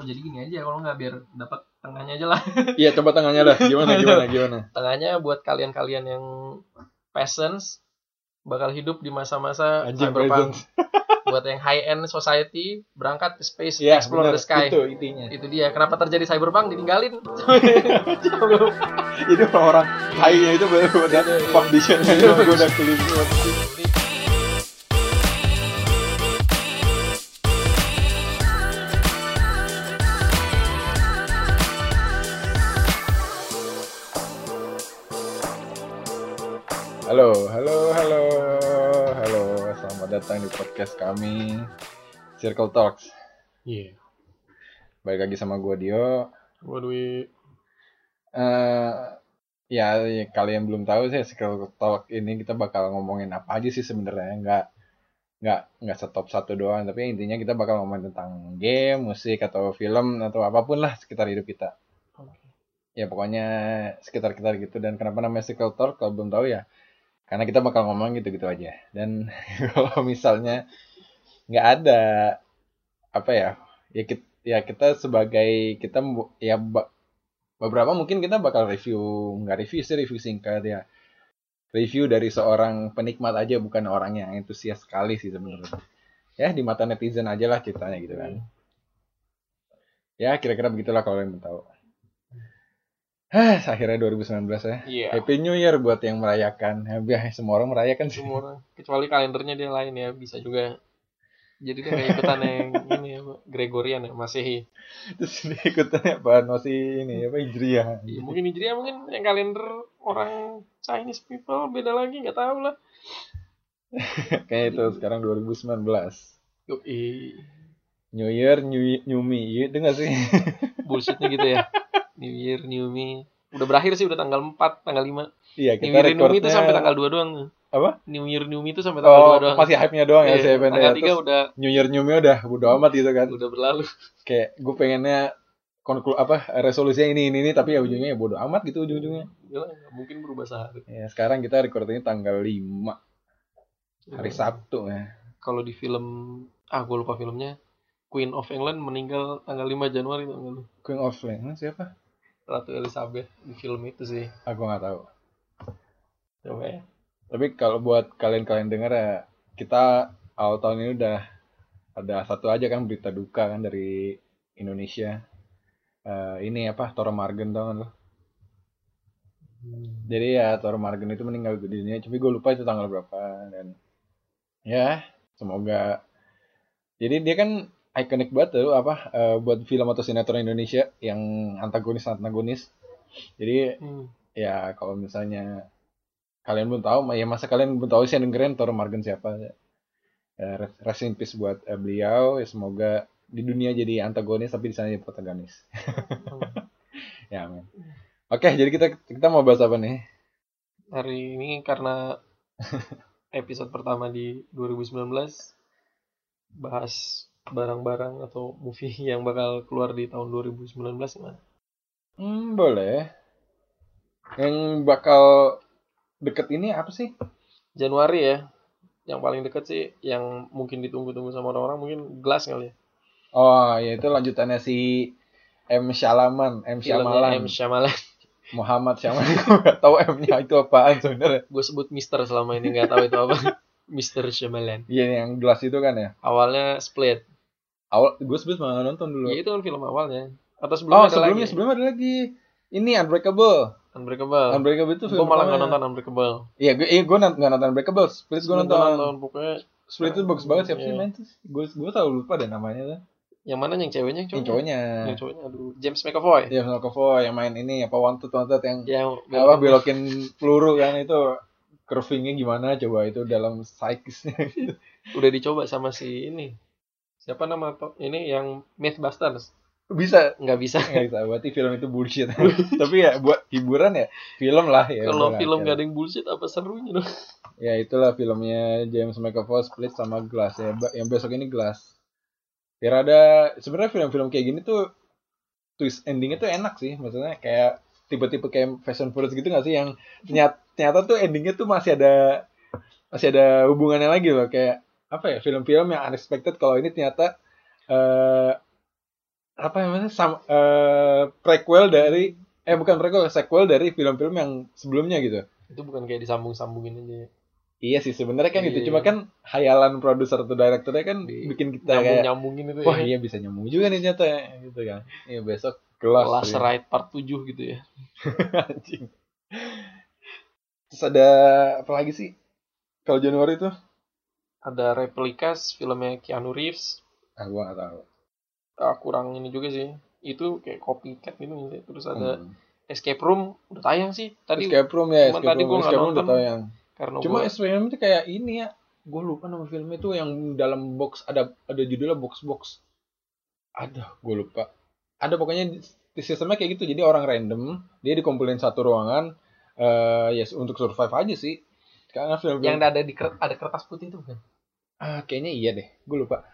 oh jadi gini aja kalau nggak biar dapat tengahnya aja lah. Iya, coba tengahnya dah. Gimana gimana gimana? tengahnya buat kalian-kalian yang peasants bakal hidup di masa-masa cyberpunk. buat yang high end society berangkat ke space Iya, explore benar. the sky. Itu intinya. itu dia. Kenapa terjadi cyberpunk? Ditinggalin. Jadi orang-orang high-nya itu benar udah foundationnya itu udah clean datang di podcast kami Circle Talks. iya. Balik lagi sama gua Dio. waduh eh ya, ya kalian belum tahu sih Circle Talk ini kita bakal ngomongin apa aja sih sebenarnya. Nggak nggak nggak stop satu doang tapi intinya kita bakal ngomongin tentang game musik atau film atau apa pun lah sekitar hidup kita. Ya pokoknya sekitar sekitar gitu. Dan kenapa namanya Circle Talk kalau belum tahu ya karena kita bakal ngomong gitu gitu aja. Dan kalau misalnya nggak ada apa ya ya kita, ya kita sebagai kita ya beberapa mungkin kita bakal review nggak review sih review singkat ya. Review dari seorang penikmat aja bukan orang yang antusias sekali sih sebenarnya. Ya di mata netizen aja lah ceritanya gitu kan. Ya kira-kira begitulah kalau yang mau tahu Hah, akhirnya 2019 ya. iya Happy New Year buat yang merayakan. Ya, semua orang merayakan sih. semua orang kecuali kalendernya dia lain ya bisa juga jadi dia ikutan yang ini ya Pak. Gregorian ya Masehi Terus dia ikutannya apa? Masih ini apa Hijriah. Ya, mungkin Hijriah mungkin yang kalender orang Chinese people beda lagi nggak tahu lah Kayak itu sekarang 2019. Yoi. New Year, New, new Me. Iya, itu nggak sih? bullshitnya gitu ya New Year New Me udah berakhir sih udah tanggal 4 tanggal 5 Iya, New kita Year New Me itu sampai tanggal 2 doang Apa? New Year New Me itu sampai tanggal Oh, 2 doang masih hype-nya doang ya, Iya, saya pendek. tanggal 3 Terus udah New Year, New Me udah bodo amat gitu kan. udah berlalu Kayak gue pengennya konklu apa resolusinya ini ini ini tapi ya ujungnya ya bodo amat gitu ujung-ujungnya. Mungkin berubah sehari Ya, sekarang kita recordingnya tanggal 5 hari Hmm. Sabtu ya. kalau di film ah gue lupa filmnya Queen of England meninggal tanggal 5 Januari lu Queen of Land siapa? Ratu Elizabeth di film itu sih Aku nggak tahu. coba ya Tapi kalau buat kalian-kalian dengar ya, kita awal tahun ini udah ada satu aja kan berita duka kan dari Indonesia. Eh, ini apa Toro Margen tau kan lo? Jadi ya Toro Margen itu meninggal di dunia, tapi gue lupa itu tanggal berapa dan ya semoga. Jadi dia kan ikonik banget tuh apa eh, buat film atau sinetron Indonesia yang antagonis antagonis. Jadi Hmm. ya kalau misalnya kalian belum tahu ya masa kalian belum tahu sih yang dengerin Toro Margen siapa ya, rest- rest in peace buat eh, beliau. Ya semoga di dunia jadi antagonis tapi di sana jadi protagonis. Ya amin. Oke jadi kita kita mau bahas apa nih? Hari ini karena episode pertama di 2019 bahas barang-barang atau movie yang bakal keluar di tahun 2019 gimana? hmm, boleh yang bakal deket ini apa sih Januari ya. Yang paling deket sih yang mungkin ditunggu-tunggu sama orang-orang mungkin Glass kali ya. oh ya itu lanjutannya si M Syalaman M Syamalan M. Shyamalan. Muhammad Syamalan gue gak tahu M-nya itu apaan sebenarnya Gue sebut Mister selama ini nggak tahu itu apa. Mister Shyamalan. Iya yang gelas itu kan ya. Awalnya Split. Awal gue sebelum malah nonton dulu. Ya itu kan film awalnya. Atau oh sebelumnya ada sebelumnya lagi. sebelumnya ada lagi. Ini Unbreakable. Unbreakable. Unbreakable itu Gue film malah nggak nonton Unbreakable. Iya gue eh, gue nggak nonton Unbreakable. Split gue Sebelum nonton. Pokoknya Split itu bagus banget siapa sih Iya. main tuh? Gue gue tahu lupa deh namanya tuh. yang mana yang ceweknya yang cowoknya? cowoknya. Yang cowoknya aduh James McAvoy. Iya Phil Kovo yang main ini apa wanted wanted yang Yang apa belokin peluru kan itu curvingnya gimana coba itu dalam psychisnya udah dicoba sama si ini. Siapa nama ini yang Mythbusters? bisa Nggak bisa. nggak bisa berarti film itu bullshit tapi ya buat hiburan ya film lah ya Kalau film gak ada yang bullshit apa serunya dong? Ya itulah filmnya James McAvoy Split sama Glass ya. Yang besok ini Glass. Biar ada sebenarnya film-film kayak gini tuh twist endingnya tuh enak sih. Maksudnya kayak tipe-tipe kayak and Furious gitu gak sih yang ternyata, ternyata tuh endingnya tuh masih ada masih ada hubungannya lagi loh kayak apa ya film-film yang unexpected kalau ini ternyata eh apa namanya sam, eh, prequel dari eh bukan prequel sequel dari film-film yang sebelumnya gitu Itu bukan kayak disambung-sambungin aja. ya. iya sih sebenarnya kan Iya. gitu cuma kan hayalan produser atau direkturnya kan Di- bikin kita kayak Nyambung-nyambungin itu wah ya. iya bisa nyambung juga nih ternyata ya, gitu kan iya besok kelas Last ya. Ride Part 7 gitu ya. anjing terus ada apa lagi sih kalau Januari itu Ada Replicas, filmnya Keanu Reeves. ah gua gak tahu Ah, kurang ini juga sih. Itu kayak copycat gitu. sih. Terus ada Hmm. Escape Room. Udah tayang sih. Tadi Escape Room ya Escape tadi Room gua nggak Escape Room udah nonton. tahu yang karena Cuma gua- Escape Room itu kayak ini ya. Gue lupa nama filmnya itu yang dalam box ada ada judulnya box box. Ada, gue lupa. Ada pokoknya di- sistemnya kayak gitu. Jadi orang random dia dikumpulin satu ruangan. eh ya untuk survive aja sih. Karena film yang ada di ada kertas putih itu kan. Ah kayaknya iya deh. Gue lupa.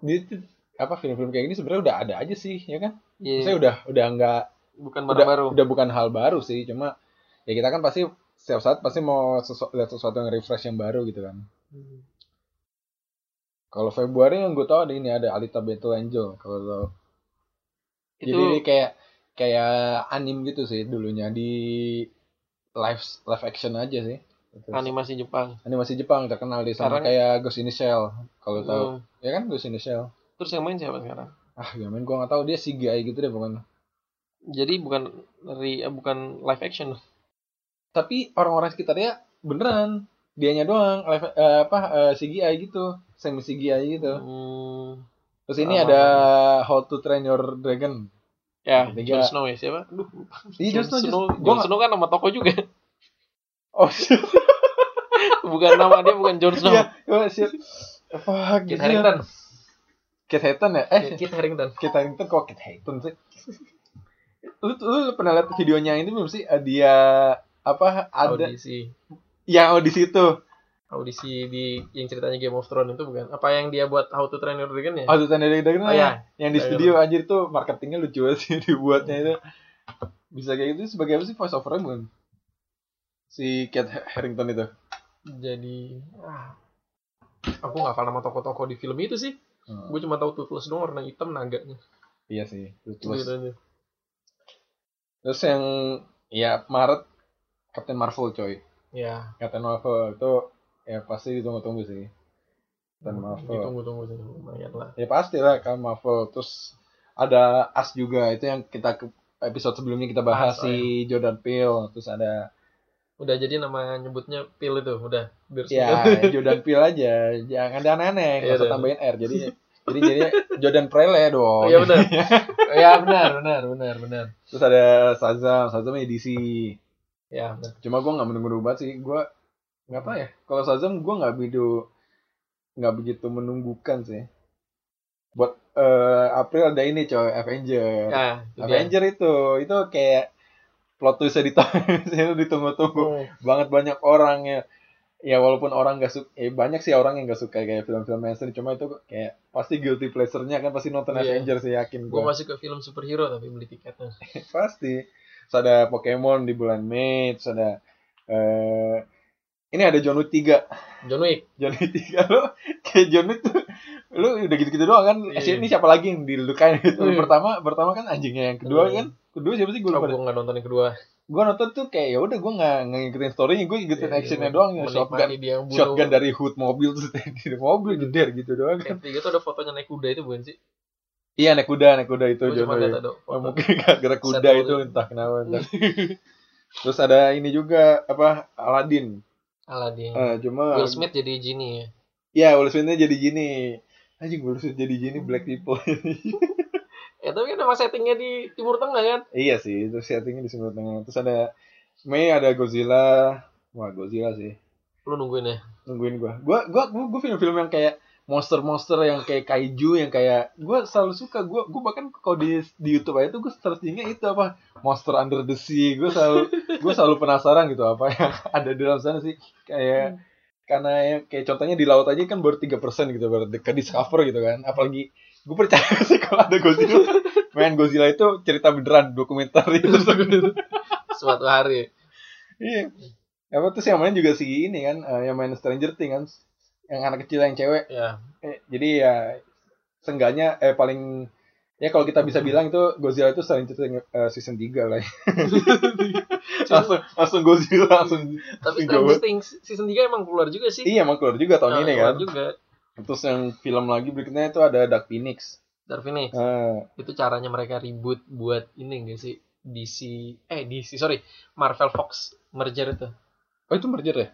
Dia tuh apa film-film kayak gini sebenarnya udah ada aja sih, ya kan? Iya. Saya udah udah nggak bukan udah, baru. udah bukan hal baru sih. Cuma ya kita kan pasti setiap saat pasti mau sesu- lihat sesuatu yang refresh yang baru gitu kan. Hmm. Kalau Februari yang gue tahu ada ini ada Alita Battle Angel kalau. Itu Jadi kayak kayak anim gitu sih dulunya di live live action aja sih. Terus animasi Jepang. animasi Jepang terkenal di sana Sekarang- kayak Ghost in the Shell kalau tahu. Hmm. Ya kan Ghost in the Shell. Terus yang main siapa sekarang? Ah, gak main gue nggak tahu dia CGI gitu deh bukan. Jadi bukan dari eh, bukan live action. Tapi orang-orang sekitarnya beneran dianya doang live, eh, apa eh, CGI gitu, semi CGI gitu. Hmm. Terus ini Sama. ada How to Train Your Dragon. Ya. Jon Snow ya siapa? Aduh, lupa. Iya, Jon Snow, Jon- gua- Snow kan nama toko juga. Oh, shit. bukan nama dia bukan Jon Snow. Iya, oh, shit. Fuck, Kit gitu. Harington. Kit Harington ya? Eh, Kit Harington. Kit Harington kok Kit Harington sih? lu, lu, lu pernah lihat videonya ini belum sih? Dia apa ada Audisi. yang audisi itu Audisi di yang ceritanya Game of Thrones itu bukan? Apa yang dia buat How to Train Your Dragon ya? audisi dari Dragon Oh, iya. yang di Iya, studio anjir tuh marketingnya lucu sih dibuatnya itu bisa kayak gitu sebagai apa sih voice over bukan si Kit Harington itu. Jadi ah, aku nggak hafal nama toko-toko di film itu sih. Hmm, Gue cuma tahu Toothless doang warna hitam naganya. iya sih Gitu terus yang ya Maret Captain Marvel coy. Ya. Captain Marvel itu ya pasti ditunggu-tunggu sih. Captain Marvel. Ditunggu-tunggu sih lumayan lah. ya pasti lah kan Marvel. Terus ada As juga itu yang kita episode sebelumnya kita bahas As, oh si Jordan Peele. Terus ada Udah jadi nama nyebutnya Pil itu, udah biar ya. Jordan Peele aja jangan ada aneh-aneh nggak Iya, usah iya. tambahin R jadi jadi jadi Jordan Peele dong iya benar. ya benar, benar, benar, benar. terus ada Shazam Shazam edisi Ya, benar. cuma gue nggak menunggu banget sih gue nggak apa ya kalau Shazam gue nggak begitu nggak begitu menunggukan sih buat eh, April ada ini coy Avenger Ya, itu dia. Avenger itu itu kayak plot twistnya ditunggu ditunggu-tunggu Oh, banget banyak orang ya ya walaupun orang nggak suka eh, banyak sih orang yang nggak suka kayak film-film mainstream cuma itu kayak pasti guilty pleasure-nya kan pasti nonton Iya. Avenger sih yakin gue masih ke film superhero tapi beli tiketnya. pasti terus ada Pokemon di bulan Mei terus ada eh ini ada John Wick 3 John Wick. John Wick 3 lo kayak John Wick tuh lu udah gitu-gitu doang kan Iya. eh, ini siapa lagi yang dilukain itu Iya. pertama pertama kan anjingnya yang kedua Iya. kan kedua siapa sih gue Kalau lupa deh. gue nggak nonton yang kedua. gue nonton tuh kayak ya udah gue nggak ngikutin storynya gue ngikutin Iya, actionnya iya, doang ya shotgun dia yang bunuh. shotgun dari hood mobil terus di mobil jeder gitu doang kan ketiga tuh ada fotonya naik kuda itu bukan sih? iya naik kuda naik kuda itu Oh, foto. mungkin gara kuda itu entah kenapa entah. terus ada ini juga apa Aladdin Aladdin. Eh, cuma Will Smith jadi Genie ya. ya Will Smithnya jadi gini anjing Will Smith jadi gini black people Ya tapi kan nama settingnya di Timur Tengah kan? iya sih itu settingnya di Timur Tengah. Terus ada Mei ada Godzilla. Wah Godzilla sih. Lu nungguin ya? nungguin gua. Gua gua gua, gua film-film yang kayak monster-monster yang kayak kaiju yang kayak gua selalu suka. Gua gua bahkan kalau di di YouTube aja tuh gua searchingnya itu apa? Monster under the sea. Gua selalu gua selalu penasaran gitu apa yang ada di dalam sana sih. Kayak karena ya, kayak contohnya di laut aja kan baru tiga persen gitu baru ke discover gitu kan. Apalagi gue percaya sih kalau ada Godzilla main Godzilla itu cerita beneran dokumenter itu Suatu hari. iya apa tuh sih yang main juga si ini kan eh, yang main Stranger Things kan yang anak kecil yang cewek Ya. Eh, jadi ya seenggaknya eh paling Ya kalau kita bisa bilang itu Godzilla itu Stranger Things eh, season 3 lah. ya. langsung langsung Godzilla langsung. Tapi. Stranger Things season 3 emang keluar juga sih. Iya emang keluar juga tahun Nah, ini keluar kan. juga. Terus yang film lagi berikutnya itu ada Dark Phoenix. Dark Phoenix. Ah, Itu caranya mereka ribut buat ini enggak sih? DC eh DC sorry Marvel Fox merger itu oh itu merger ya?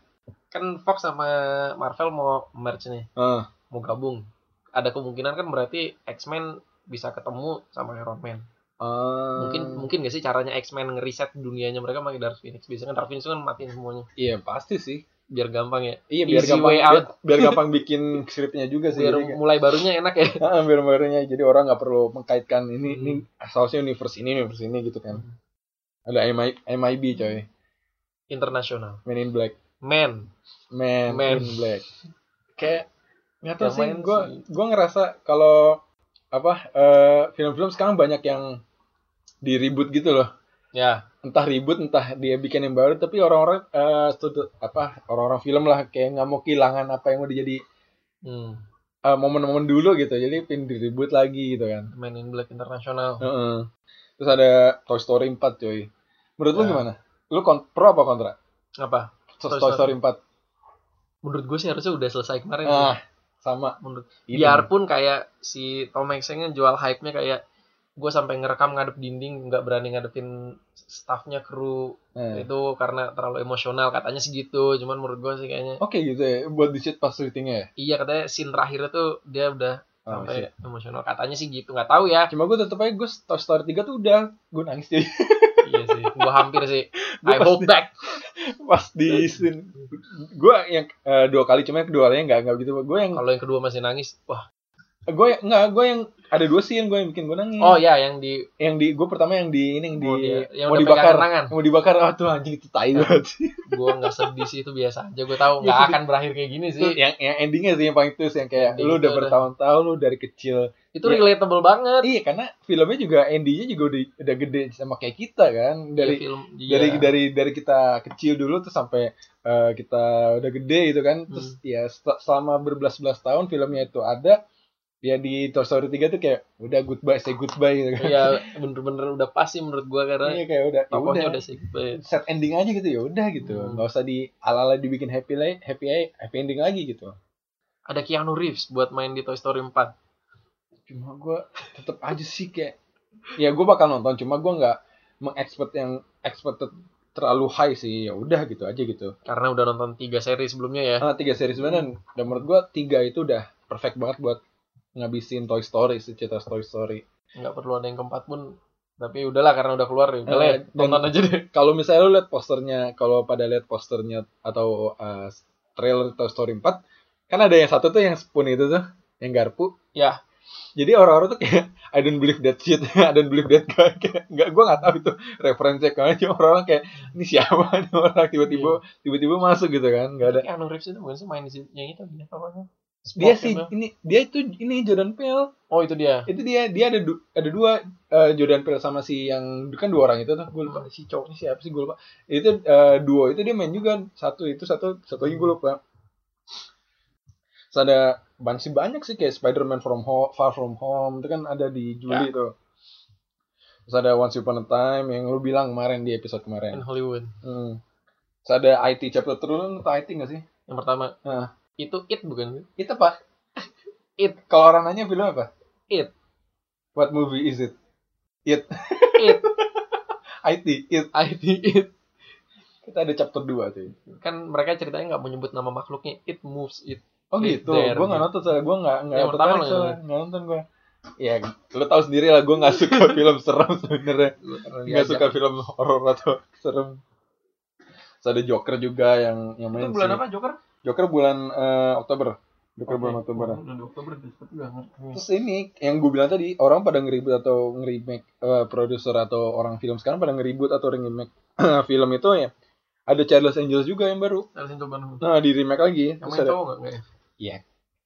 kan Fox sama Marvel mau merge nih Ah, mau gabung ada kemungkinan kan berarti X-Men bisa ketemu sama Iron Man ah. mungkin mungkin gak sih caranya X-Men ngeriset dunianya mereka pakai Dark Phoenix biasanya kan Dark Phoenix kan matiin semuanya Iya pasti sih. Biar gampang ya Iya biar Easy gampang way biar, out. biar gampang bikin skripnya juga sih. biar mulai barunya enak ya biar barunya jadi orang nggak perlu mengkaitkan ini Hmm. ini asalnya universe ini universe ini gitu kan. Ada MI, MIB coy, internasional Men in Black, Man Man, Man. in Black. Kayak nggak tahu sih, gue gue ngerasa kalau apa eh, film-film sekarang banyak yang di reboot gitu loh. ya Entah reboot, entah dia bikin yang baru, tapi orang-orang eh, studi- apa orang-orang film lah kayak nggak mau kehilangan apa yang udah jadi hmm. eh, momen-momen dulu gitu. Jadi pin reboot lagi gitu kan. Man in Black internasional Heeh. Terus ada Toy Story 4 coy. Menurut lu Ya. gimana? Lu pro apa kontra? apa Toy, Toy Story 4. menurut gue sih harusnya udah selesai kemarin Ah, sama. menurut biarpun kayak si Tom Hanks-nya jual hype-nya kayak gue sampai ngerekam ngadep dinding nggak berani ngadepin staffnya kru. Nah. itu karena terlalu emosional katanya sih gitu. Cuman menurut gue sih kayaknya. Oke gitu ya, buat di pas syutingnya ya. iya katanya scene terakhir tuh dia udah Oh, sampai shit. emosional. Katanya sih gitu nggak tahu ya. Cuma gue tetep aja gue Toy Story 3 tuh udah gue nangis jadi iya sih gue hampir sih. Gua I hold back. Pas di scene gue yang eh, dua kali cuma yang kedua kalinya nggak nggak gitu gue yang kalau yang kedua masih nangis wah gue yang nggak gue yang ada dua scene gue yang bikin gue nangis. Oh ya yang di yang di gue pertama yang di ini yang di dia- yang mau dibakar. tangan. yang mau dibakar ah tuh anjing itu tai banget. Sih gue nggak sedih sih itu biasa aja. Gue tahu Ya, nggak akan berakhir kayak gini Itu sih yang yang endingnya sih yang paling twist yang kayak Ending lu udah bertahun-tahun lu dari kecil itu Ya. relatable banget. Iya karena filmnya juga endingnya juga udah udah gede sama kayak kita kan. Dari Iya, film dari iya. dari dari kita kecil dulu tuh sampai eh, kita udah gede gitu kan. Terus Hmm. ya sel- selama berbelas-belas tahun filmnya itu ada ya di Toy Story 3 tuh kayak udah goodbye say goodbye gitu kan Iya bener-bener udah pas sih menurut gua karena Iya, kayak udah ya udah udah sih goodbye. set ending aja gitu ya udah gitu Hmm. nggak usah di ala-ala dibikin happy li- happy happy ending lagi gitu Ada Keanu Reeves buat main di Toy Story 4. cuma gue tetep aja sih kayak ya gue bakal nonton cuma gue nggak mengexpect yang expected terlalu high sih ya udah gitu aja gitu Karena udah nonton tiga seri sebelumnya ya. ah tiga series sebenarnya dan menurut gue tiga itu udah perfect banget buat ngabisin Toy Story cerita Toy Story. Nggak perlu ada yang keempat pun. Tapi udahlah karena udah keluar ya. Udah ya, Eh, tonton aja deh. kalau misalnya lu lihat posternya kalau pada lihat posternya atau uh, trailer Toy Story 4 kan ada yang satu tuh yang spoon itu tuh yang garpu. Ya, jadi orang-orang tuh kayak I don't believe that shit I don't believe that guy. Kayak nggak gue nggak tahu itu referensi ke mana cuma orang-orang kayak ini siapa nih orang? Tiba-tiba tiba-tiba masuk gitu kan nggak ada. Keanu Reeves itu bukan sih main di situ yang itu dia apa dia sih ini dia itu ini Jordan Peele Oh itu dia. itu dia dia ada du- ada dua eh, Jordan Peele sama si yang kan dua orang itu tuh gue lupa si cowoknya siapa sih gue lupa itu eh, duo itu dia main juga satu itu satu satu lagi gue lupa Terus ada masih banyak sih kayak Spider-Man from Home, Far From Home itu kan ada di Juli tuh terus ada Once Upon a Time yang lu bilang kemarin di episode In kemarin Hollywood. hmm. terus ada IT chapter terus lu IT gak sih Yang pertama. Nah. Itu It bukan? itu apa It. kalau orang nanya film apa It. what movie is it It. IT it IT It. kita ada chapter 2 tuh Kan mereka ceritanya nggak mau nyebut nama makhluknya. It moves it. Oh It gitu, there, gue nggak nonton soalnya gue nggak nggak pertama tertarik soalnya nggak nonton gue. Ya, lo tau sendiri lah gue nggak suka film serem sebenarnya, nggak suka film horor atau serem. Terus ada Joker juga yang yang main Itu bulan sih. apa Joker? Joker bulan eh, Oktober. Joker Oke. bulan Oktober. Oh, Bulan Oktober. Terus ini yang gue bilang tadi orang pada ngeribut atau nge-remake eh, produser atau orang film sekarang pada ngeribut atau remake film itu ya ada Charles Angels juga yang baru. Harusnya coba nonton. Nah di remake lagi. Yang main cowok nggak? Nggak ya?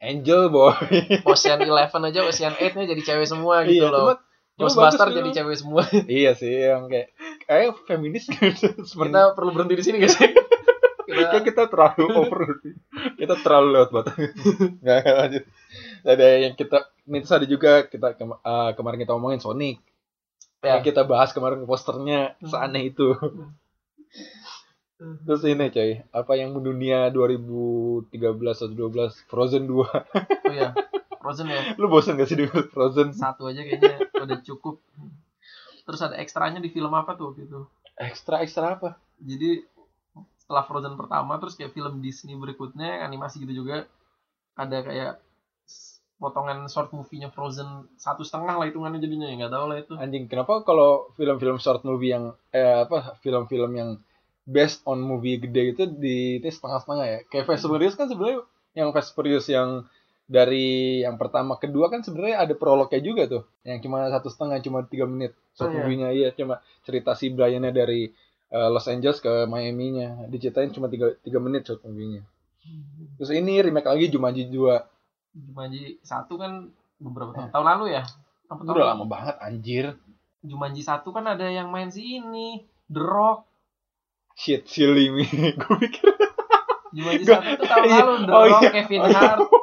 Angel boy. Ocean Eleven aja Ocean Eight nya jadi cewek semua gitu iya, loh. Ghostbuster bagus jadi cewek semua. iya sih yang kayak kayak feminis gitu. Kita perlu berhenti di sini gak sih? Kita Kayak kita terlalu over kita terlalu lewat batas nggak nggak, lanjut ada yang kita ini ada juga kita kema- eh, kemarin kita ngomongin Sonic Ya. yang kita bahas kemarin posternya seaneh itu terus ini coy apa yang mendunia 2013 atau 12 Frozen 2 Oh iya. Frozen ya. lu bosan gak sih dengan Frozen Satu aja kayaknya udah cukup. Terus ada ekstranya di film apa tuh waktu itu? ekstra ekstra apa Jadi setelah Frozen pertama terus kayak film Disney berikutnya animasi gitu juga ada kayak potongan short movie-nya Frozen satu setengah lah hitungannya jadinya ya nggak tahu lah itu. Anjing kenapa kalau film-film short movie yang eh apa film-film yang based on movie gede itu di ini setengah-setengah ya? Kayak Fast Furious kan sebenarnya yang Fast Furious yang dari yang pertama kedua kan sebenarnya ada prolognya juga tuh yang cuma satu setengah cuma tiga menit. Short Oh, iya. movie-nya iya cuma cerita si Brian-nya dari eh, Los Angeles ke Miami-nya diceritain cuma tiga, tiga menit short movie-nya terus ini remake lagi Jumanji 2 Jumanji satu kan beberapa tahun, Eh. tahun lalu ya tahun udah lalu? lama banget anjir Jumanji satu kan ada yang main si ini The Rock shit silly me gue pikir Jumanji satu tuh tahun iya. lalu The Oh, Rock iya. Kevin Oh, iya. Hart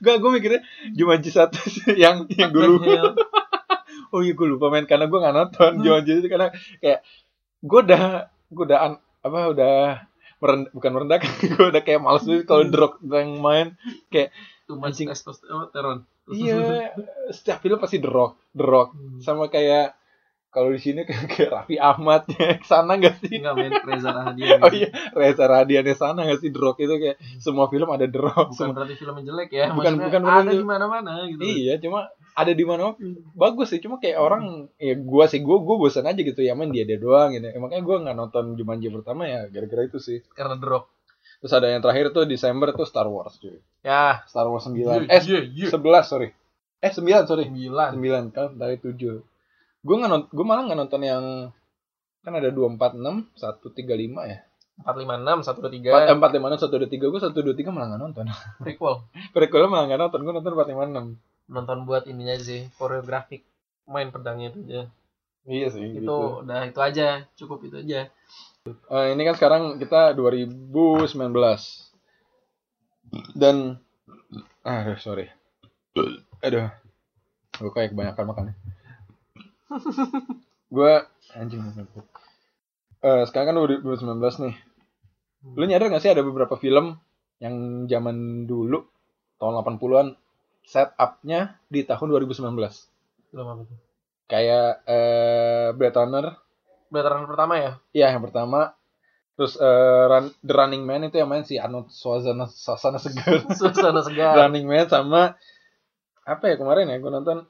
Gak, gue mikirnya Jumanji satu sih yang yang gue Mark lupa. Hamill. Oh iya gue lupa main karena gue gak nonton Hmm. Jumanji itu karena kayak gue udah gue udah an- apa udah merend, bukan merendahkan gue udah kayak males banget kalau Hmm. drop yang main. Much Anjing. testosteron iya setiap film pasti The Rock Hmm. sama kayak kalau di sini kayak, kayak Raffi Ahmad ya sana gak sih? Enggak main Reza Rahadian oh iya Reza Radiannya sana gak sih? Rock itu kayak semua film ada Rock bukan semua- berarti filmnya jelek ya Bukan- maksudnya bukan ada di mana-mana gitu. Iya, cuma ada di mana bagus sih. Cuma kayak orang ya gua sih gua gua bosan aja gitu ya main dia dia doang gitu. Ya, makanya gua nggak nonton Jumanji pertama ya gara-gara itu sih. karena Rock Terus ada yang terakhir tuh Desember tuh Star Wars cuy. ya Star Wars 9. iya, eh iya, iya. 11 sorry. Eh 9 sorry. sembilan 9 kan dari 7. Gua nggak nonton gua malah nggak nonton yang kan ada 246, 135 ya. empat lima enam satu dua tiga 4 456 123 gua 123 malah nggak nonton. prequel Prequel malah nggak nonton. Gua nonton 456. Nonton buat ininya aja sih koreografik main pedangnya itu aja. Iya sih itu gitu. udah itu aja cukup itu aja. Eh, ini kan sekarang kita 2019 dan aduh sorry. Aduh gue kayak kebanyakan makan gue anjing Eh sekarang kan 2019 nih. Lu nyadar gak sih ada beberapa film yang zaman dulu tahun 80-an setupnya di tahun 2019 belum apa tuh? Kayak eh Blade Runner. Veteran pertama ya? Iya yang pertama. Terus eh, Run- The Running Man itu yang main si Arnold Schwarzenegger Suasana Segar suasana segar Running Man sama apa ya kemarin ya gue nonton?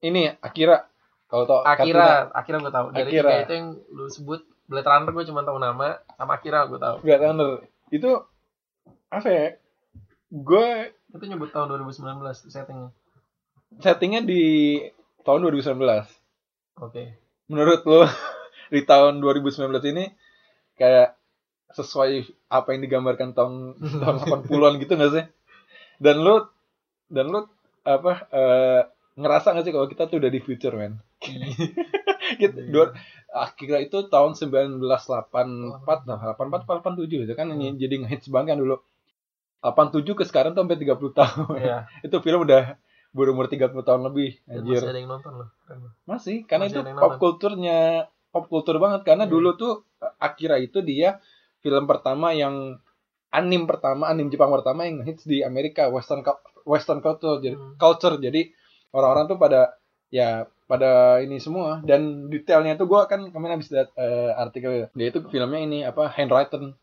Ini Akira. Kalau tau Akira Akira gue tahu dari Akira. itu yang lu sebut Blade Runner gue cuma tahu nama sama Akira gue tahu Blade Runner. Itu apa ya gue itu nyebut tahun 2019 settingnya settingnya di tahun 2019 oke menurut lo di tahun 2019 ini kayak sesuai apa yang digambarkan tahun tahun 80-an gitu gak sih? Dan lu dan lu apa eh, ngerasa gak sih kalau kita tuh udah di future man? Gitu, dua, akhirnya itu tahun 1984, nah, 84 apa 87 itu kan yang jadi ngehits banget kan dulu. 87 ke sekarang tuh sampai 30 tahun. Iya. itu film udah berumur 30 tahun lebih. Dan Anjir. masih ada yang nonton loh. Masih, karena Masih itu pop kulturnya pop kultur banget karena Iya. dulu tuh eh, Akira itu dia film pertama yang anim pertama, anim Jepang pertama yang hits di Amerika, western western culture jadi Hmm. culture. Jadi orang-orang tuh pada ya pada ini semua dan detailnya tuh gua kan kemarin habis lihat eh, artikel dia itu filmnya ini apa handwritten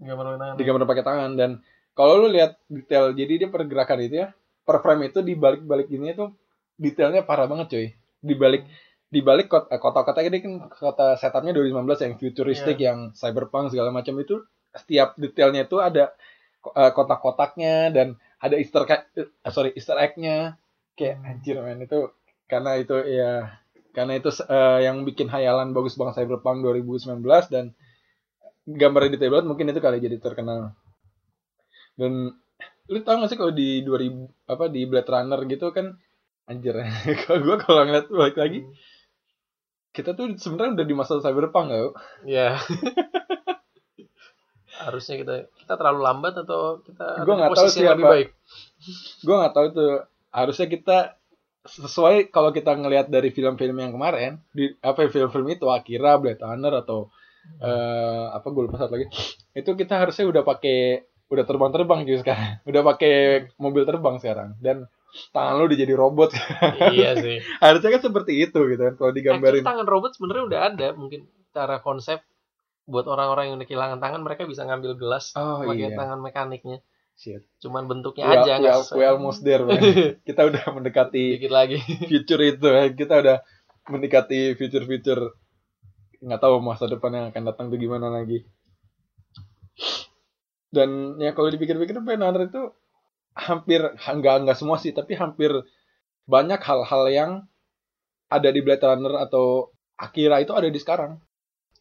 gambar tangan digambar pakai tangan dan kalau lu lihat detail jadi dia pergerakan itu ya per frame itu di balik-balik gini tuh detailnya parah banget cuy. Di balik di balik kota eh, kota-kota ini kan kota setupnya 2019 yang futuristik yang cyberpunk segala macam itu setiap detailnya itu ada eh, kotak-kotaknya dan ada Easter egg eh, sorry Easter egg-nya. Kayak anjir men itu karena itu ya karena itu eh, yang bikin hayalan bagus banget cyberpunk 2019 dan gambarnya detail banget mungkin itu kali jadi terkenal dan lu tau gak sih kalau di 2000 apa di Blade Runner gitu kan anjir kalau gua kalau ngeliat balik lagi kita tuh sebenarnya udah di masa cyberpunk gak? Iya. Harusnya kita kita terlalu lambat atau kita Gua di nggak tahu yang lebih siapa. baik. Gua nggak tahu itu harusnya kita sesuai kalau kita ngelihat dari film-film yang kemarin di apa film-film itu Akira, Blade Runner atau eh apa gue lupa satu lagi itu kita harusnya udah pakai udah terbang-terbang gitu sekarang. Udah pakai mobil terbang sekarang. Dan tangan lu udah jadi robot. Iya sih. Harusnya kan seperti itu gitu kan kalau digambarin. Actually, tangan robot sebenarnya udah ada. Mungkin cara konsep buat orang-orang yang udah kehilangan tangan mereka bisa ngambil gelas oh pakai iya. tangan mekaniknya. Shit. Cuman bentuknya we, aja we, we sesuai. almost there man. kita udah mendekati dikit lagi. future itu kita udah mendekati future-future. Nggak tahu masa depan yang akan datang tuh gimana lagi dan ya kalau dipikir-pikir Runner itu hampir nggak nggak semua sih tapi hampir banyak hal-hal yang ada di Blade Runner atau Akira itu ada di sekarang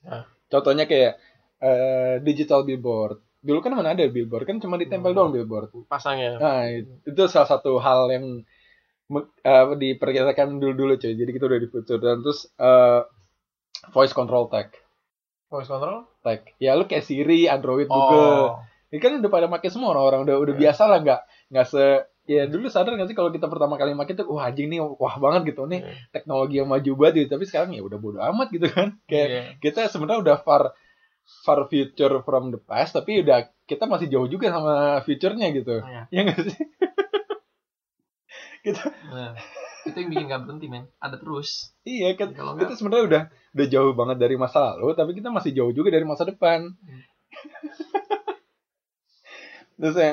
Ah. contohnya kayak eh, digital billboard dulu kan mana ada billboard kan cuma ditempel Hmm. doang billboard pasangnya Nah, itu salah satu hal yang eh, diperkirakan dulu-dulu cuy. Jadi kita udah di future dan terus eh, voice control tag. voice control Tag. Ya lu kayak Siri, Android, Google. Oh Ini kan udah pada pakai semua orang-orang udah udah Iya. biasa lah nggak nggak se ya dulu sadar nggak sih kalau kita pertama kali pakai tuh wah anjing nih wah banget gitu nih Iya. teknologi yang maju banget gitu. tapi sekarang ya udah bodo amat gitu kan kayak Iya. kita sebenarnya udah far far future from the past tapi udah kita masih jauh juga sama future-nya gitu Iya. ya nggak sih Nah, itu yang bikin gak berhenti men ada terus Iya kan Kalau kita sebenarnya udah udah jauh banget dari masa lalu, tapi kita masih jauh juga dari masa depan. Hmm. Terus ya,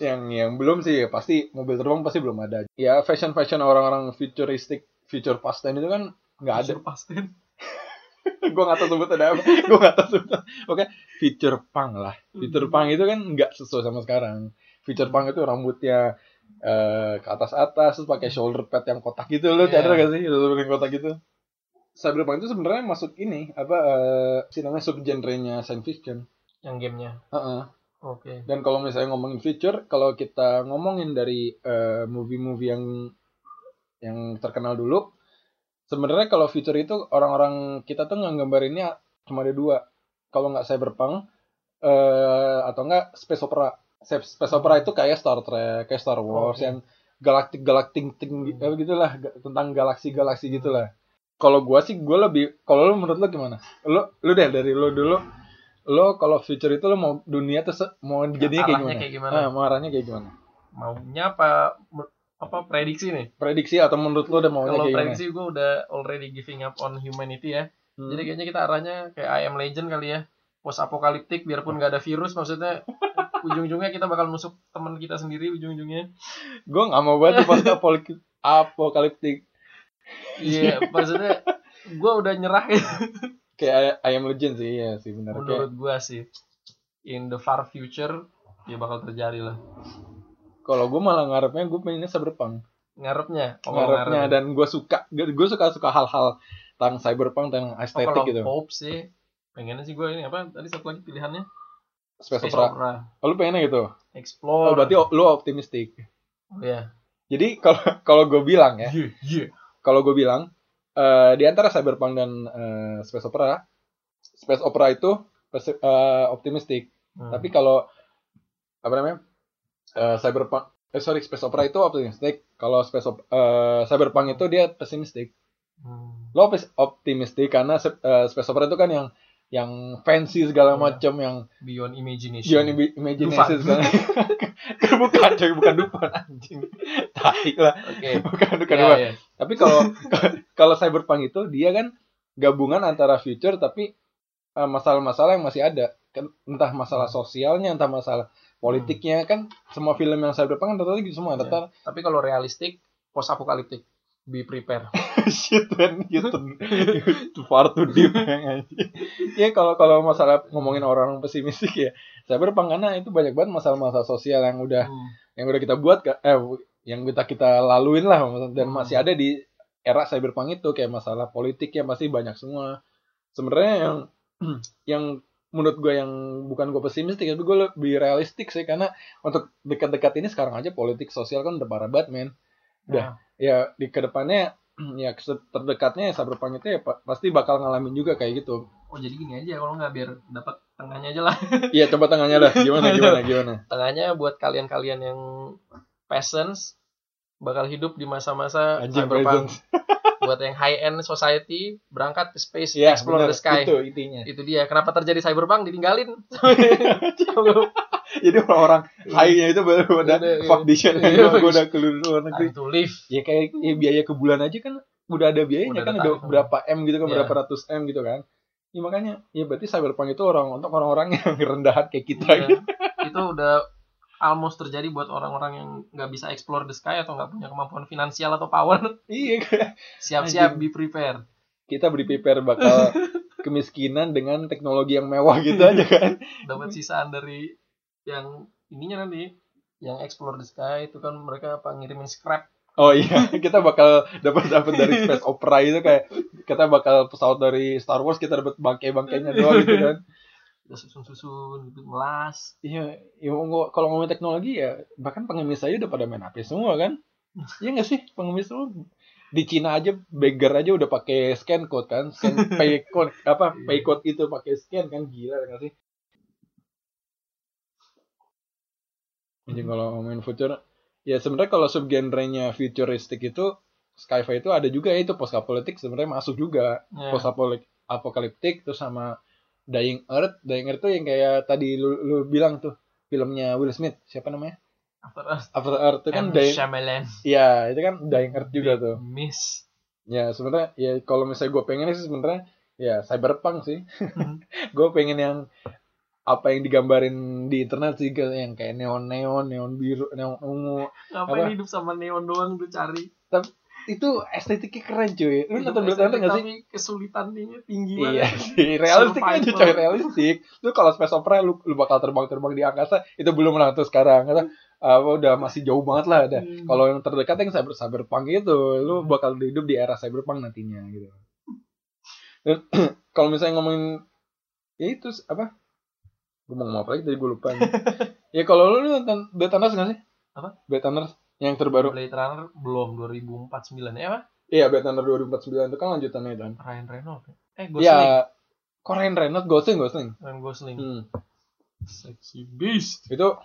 yang yang belum sih ya pasti mobil terbang pasti belum ada. Ya fashion fashion orang-orang futuristic future past itu kan nggak ada. Future past tense. gue nggak tahu sebutannya apa. Gue nggak tahu sebutan. Oke, future punk lah. Future punk itu kan nggak sesuai sama sekarang. Future punk itu rambutnya eh, ke atas atas terus pakai shoulder pad yang kotak gitu lo Iya. cadar gak sih shoulder pad yang kotak gitu cyberpunk itu sebenarnya masuk ini apa eh si namanya subgenrenya science fiction yang gamenya Heeh. Oke. Dan kalau misalnya ngomongin future kalau kita ngomongin dari eh, movie-movie yang yang terkenal dulu sebenarnya kalau future itu orang-orang kita tuh nggak gambarinnya cuma ada dua. Kalau nggak cyberpunk eh atau enggak space opera. Space opera itu kayak Star Trek kayak Star Wars Oke. yang galaktik galaktik tinggi eh, gitulah tentang galaksi galaksi gitulah. Kalau gua sih gua lebih kalau lu menurut lu gimana? Lu lu deh dari lu dulu lo kalau future itu lo mau dunia tuh mau jadinya kayak gimana? kayak gimana? Ah, mau arahnya kayak gimana? maunya apa apa prediksi nih Prediksi atau menurut lo udah maunya kalau kayak gimana? prediksi gue udah already giving up on humanity ya Hmm. jadi kayaknya kita arahnya kayak I am legend kali ya post apokaliptik biarpun nggak ada virus maksudnya ujung-ujungnya kita bakal nusuk teman kita sendiri ujung-ujungnya gue nggak mau banget pas apokaliptik iya maksudnya gue udah nyerah ya kayak I am Legend sih ya sih benar kayak menurut gue sih in the far future ya bakal terjadi lah. Kalau gue malah ngarepnya gue pengennya cyberpunk ngarepnya? Oh, ngarepnya ngarep. dan gue suka gue suka suka hal-hal tentang cyberpunk tentang Oh, estetik kalau gitu. Hope sih pengennya sih gue ini apa tadi satu lagi pilihannya? Space, Space opera. Opera. Oh, lu pengennya gitu? Explore. Oh berarti lu optimistik. Oh, iya. Jadi kalau kalau gue bilang ya Iya, iya. kalau gue bilang eh, di antara cyberpunk dan eh, space opera space opera itu eh, optimistik Hmm. tapi kalau apa namanya eh, cyberpunk eh sorry space opera itu optimistik kalau space op- eh, cyberpunk itu dia pesimistik Hmm. lo optimistik karena eh, space opera itu kan yang yang fancy segala Iya. macam yang beyond imagination beyond im- imagination segala bukan coy bukan Dufan anjing tai lah oke bukan bukan Iya, Dufan. iya. Tapi kalau kalau cyberpunk itu dia kan gabungan antara future tapi eh, masalah-masalah yang masih ada. Kan entah masalah sosialnya, entah masalah politiknya kan semua film yang cyberpunk kan rata-rata gitu semua. Iya. Rata tapi kalau realistik post apokaliptik be prepare shit man, you too, far too deep anjing. Ya kalau kalau masalah ngomongin orang pesimistik ya cyberpunk karena itu banyak banget masalah-masalah sosial yang udah Hmm. yang udah kita buat eh yang kita kita laluin lah dan Hmm. masih ada di era cyberpunk itu kayak masalah politik yang masih banyak semua sebenarnya yang yang menurut gue yang bukan gue pesimistik tapi gue lebih realistik sih karena untuk dekat-dekat ini sekarang aja politik sosial kan udah parah banget men Udah. Nah, ya di ke depannya ya terdekatnya cyberpunk itu ya pa- pasti bakal ngalamin juga kayak gitu. Oh jadi gini aja kalau nggak biar dapat tengahnya aja lah. Iya coba tengahnya dah gimana gimana gimana? Tengahnya buat kalian-kalian yang peasants bakal hidup di masa-masa cyberpunk. Buat yang high end society berangkat ke space Iya, explore benar. the sky. Itu intinya. itu dia. Kenapa terjadi cyberpunk? Ditinggalin Jadi orang-orang high-nya itu baru Iya, iya. fuck. Iya. Gue udah keluar luar negeri. to live Ya kayak ya, biaya ke bulan aja kan udah ada biayanya Udah kan tarifnya. berapa M gitu kan, Iya. berapa ratus M gitu kan. Ya makanya ya berarti cyberpunk itu orang untuk orang-orang yang rendahan kayak kita Iya. gitu. itu udah almost terjadi buat orang-orang yang nggak bisa explore the sky atau nggak punya kemampuan finansial atau power Iya siap-siap be prepare kita beri prepare bakal kemiskinan dengan teknologi yang mewah gitu aja kan. dapat sisaan dari yang ininya nanti yang explore the sky itu kan mereka apa ngirimin scrap Oh iya, kita bakal dapat dapat dari space opera itu kayak kita bakal pesawat dari Star Wars kita dapat bangkai-bangkainya doang gitu kan. udah susun-susun gitu melas Iya, ya, ngomong- kalau ngomongin teknologi ya bahkan pengemis aja udah pada main HP semua kan. Iya nggak sih pengemis semua di Cina aja beggar aja udah pakai scan code kan, scan pay code apa pay code itu pakai scan kan gila nggak sih? Jadi kalau ngomongin future, ya sebenarnya kalau subgenrenya futuristik itu sci-fi itu ada juga ya itu post apocalyptic sebenarnya masuk juga. Ya. post apocalyptic terus sama Dying Earth, Dying Earth tuh yang kayak tadi lu, lu bilang tuh filmnya Will Smith siapa namanya? After Earth. After Earth itu kan M. Dying Shyamalan ya itu kan Dying Earth juga tuh. Miss. Ya sebenarnya ya kalau misalnya gue pengen sih sebenarnya ya cyberpunk sih. Gue pengen yang apa yang digambarin di internet sih yang kayak neon neon neon biru neon ungu ngapain Apa? hidup sama neon doang tuh cari itu estetiknya keren cuy lu nonton Black Panther estetik nggak sih tapi kesulitannya tinggi Iya banget sih, realistik aja coy, realistik. Lu kalau space opera lu, lu bakal terbang-terbang di angkasa, itu belum lah tuh sekarang. Kata, apa udah masih jauh banget lah ada. Hmm. Kalau yang terdekat yang cyber cyberpunk itu, lu bakal hidup di era cyberpunk nantinya gitu. Kalau misalnya ngomongin ya itu apa? Gue mau ngomong apa lagi tadi gue lupa. nih. ya kalau lu, nonton Blade Runners nggak sih? Apa? Blade Runners yang terbaru. Blade Runner belum 2049 ya apa Iya, Blade Runner 2049 itu kan lanjutannya itu kan. Ryan Reynolds ya? eh Gosling Iya, Korean Reynolds, Gosling, Gosling. Ryan Gosling Hmm. sexy beast Itu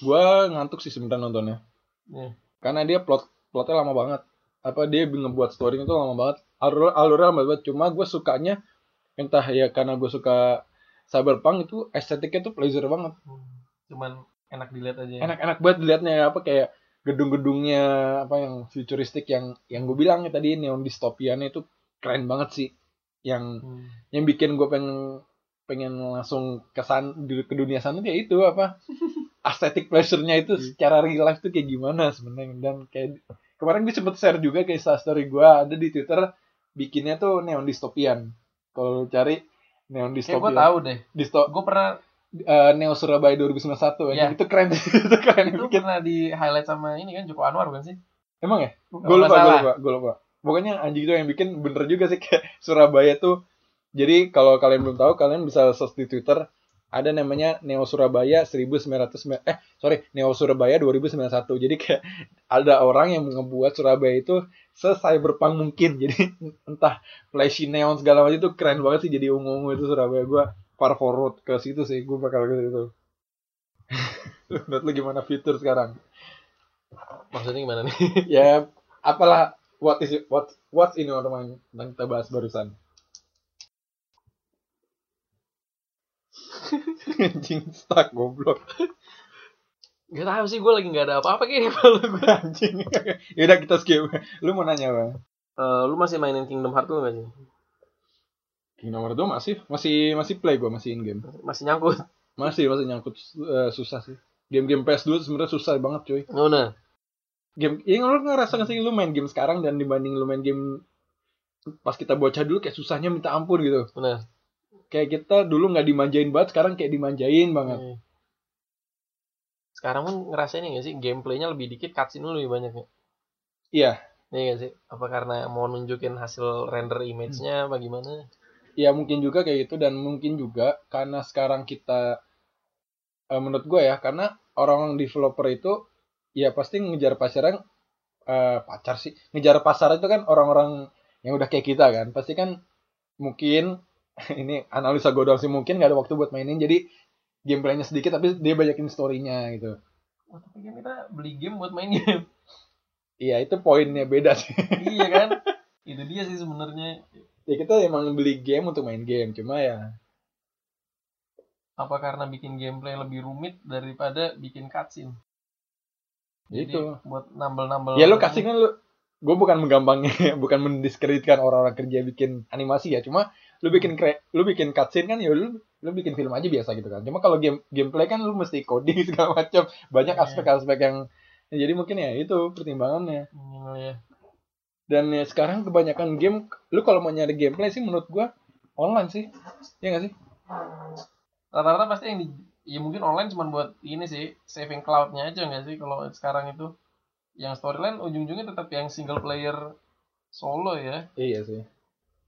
gua ngantuk sih sebenarnya nontonnya. Iya. Karena dia plot plotnya lama banget. Apa dia ngebuat story itu lama banget. Alur alurnya lama banget. Cuma gue sukanya entah ya karena gue suka cyberpunk itu estetiknya tuh pleasure banget. Hmm. cuman enak dilihat aja ya. Enak-enak banget dilihatnya apa kayak gedung-gedungnya apa yang futuristik yang yang gue bilang ya tadi neon distopiannya itu keren banget sih. Yang Hmm. yang bikin gue pengen pengen langsung kesan ke dunia sana ya itu apa aesthetic pleasure-nya itu secara real life tuh kayak gimana sebenarnya dan kayak kemarin gue sempet share juga kayak Insta story gue ada di Twitter bikinnya tuh neon dystopian kalau cari neon kayak gue dystopian tahu deh. Disto- gue pernah eh, Neo Surabaya 2091 Iya. itu keren. Itu keren. Itu bikin pernah di highlight sama ini kan Joko Anwar bukan sih? Emang ya? Gue lupa gue lupa gue lupa. Pokoknya anjing itu yang bikin bener juga sih kayak Surabaya tuh. Jadi kalau kalian belum tahu kalian bisa search di Twitter. Ada namanya Neo Surabaya 1900 eh sorry Neo Surabaya 2091 jadi kayak ada orang yang ngebuat Surabaya itu se cyberpunk mungkin. Jadi entah flashy neon segala macam itu keren banget sih jadi ungu-ungu itu Surabaya. Gue far forward ke situ sih. Gue bakal ke situ. Menurut lu gimana fitur sekarang? Maksudnya gimana nih? Ya apalah what is it, what what's in your mind? Yang kita bahas barusan. Anjing stuck goblok Gak tahu sih gue lagi nggak ada apa-apa kayak kalau gue anjing. Yaudah kita skip. Lu mau nanya bang Eh, lu masih mainin Kingdom Hearts lu gak sih? King nomor 2 masih masih masih play gua masih in game masih nyangkut? Masih masih nyangkut eh, susah sih. Game-game PS2 sebenarnya susah banget cuy. Oh nah. Game yang lu ngerasa nggak sih lu main game sekarang dan dibanding lu main game pas kita bocah dulu kayak susahnya minta ampun gitu? Benar. Kayak kita dulu nggak dimanjain banget sekarang kayak dimanjain banget. Hmm. Sekarang pun ngerasain gak sih gameplaynya lebih dikit cutscene lu lebih banyak ya iya. Iya gak sih? Apa karena mau nunjukin hasil render image-nya apa gimana? ya mungkin juga kayak gitu dan mungkin juga karena sekarang kita eh, menurut gue ya karena orang developer itu ya pasti ngejar pasaran eh, pacar sih. Ngejar pasar itu kan orang-orang yang udah kayak kita kan. Pasti kan mungkin ini analisa gue doang sih mungkin gak ada waktu buat mainin. Jadi gameplaynya sedikit tapi dia banyakin storynya gitu Oh, tapi kan kita beli game buat main game. Iya itu poinnya beda sih. iya kan itu dia sih sebenarnya ya kita emang beli game untuk main game, cuma ya apa karena bikin gameplay lebih rumit daripada bikin cutscene jadi Itu. buat nambel-nambel ya lu kasih kan lu gue bukan menggampangnya bukan mendiskreditkan orang-orang kerja bikin animasi ya cuma lu bikin kre, lu bikin cutscene kan ya lu lu bikin film aja biasa gitu kan. Cuma kalau game gameplay kan lu mesti coding segala macam banyak Iya. aspek-aspek yang ya jadi mungkin ya itu pertimbangannya. Hmm, ya. dan ya sekarang kebanyakan game lu kalau mau nyari gameplay sih menurut gua online sih. Ya gak sih? Rata-rata pasti yang di ya mungkin online cuma buat ini sih saving cloud-nya aja nggak sih kalau sekarang itu. Yang storyline ujung-ujungnya tetap yang single player solo ya. Iya sih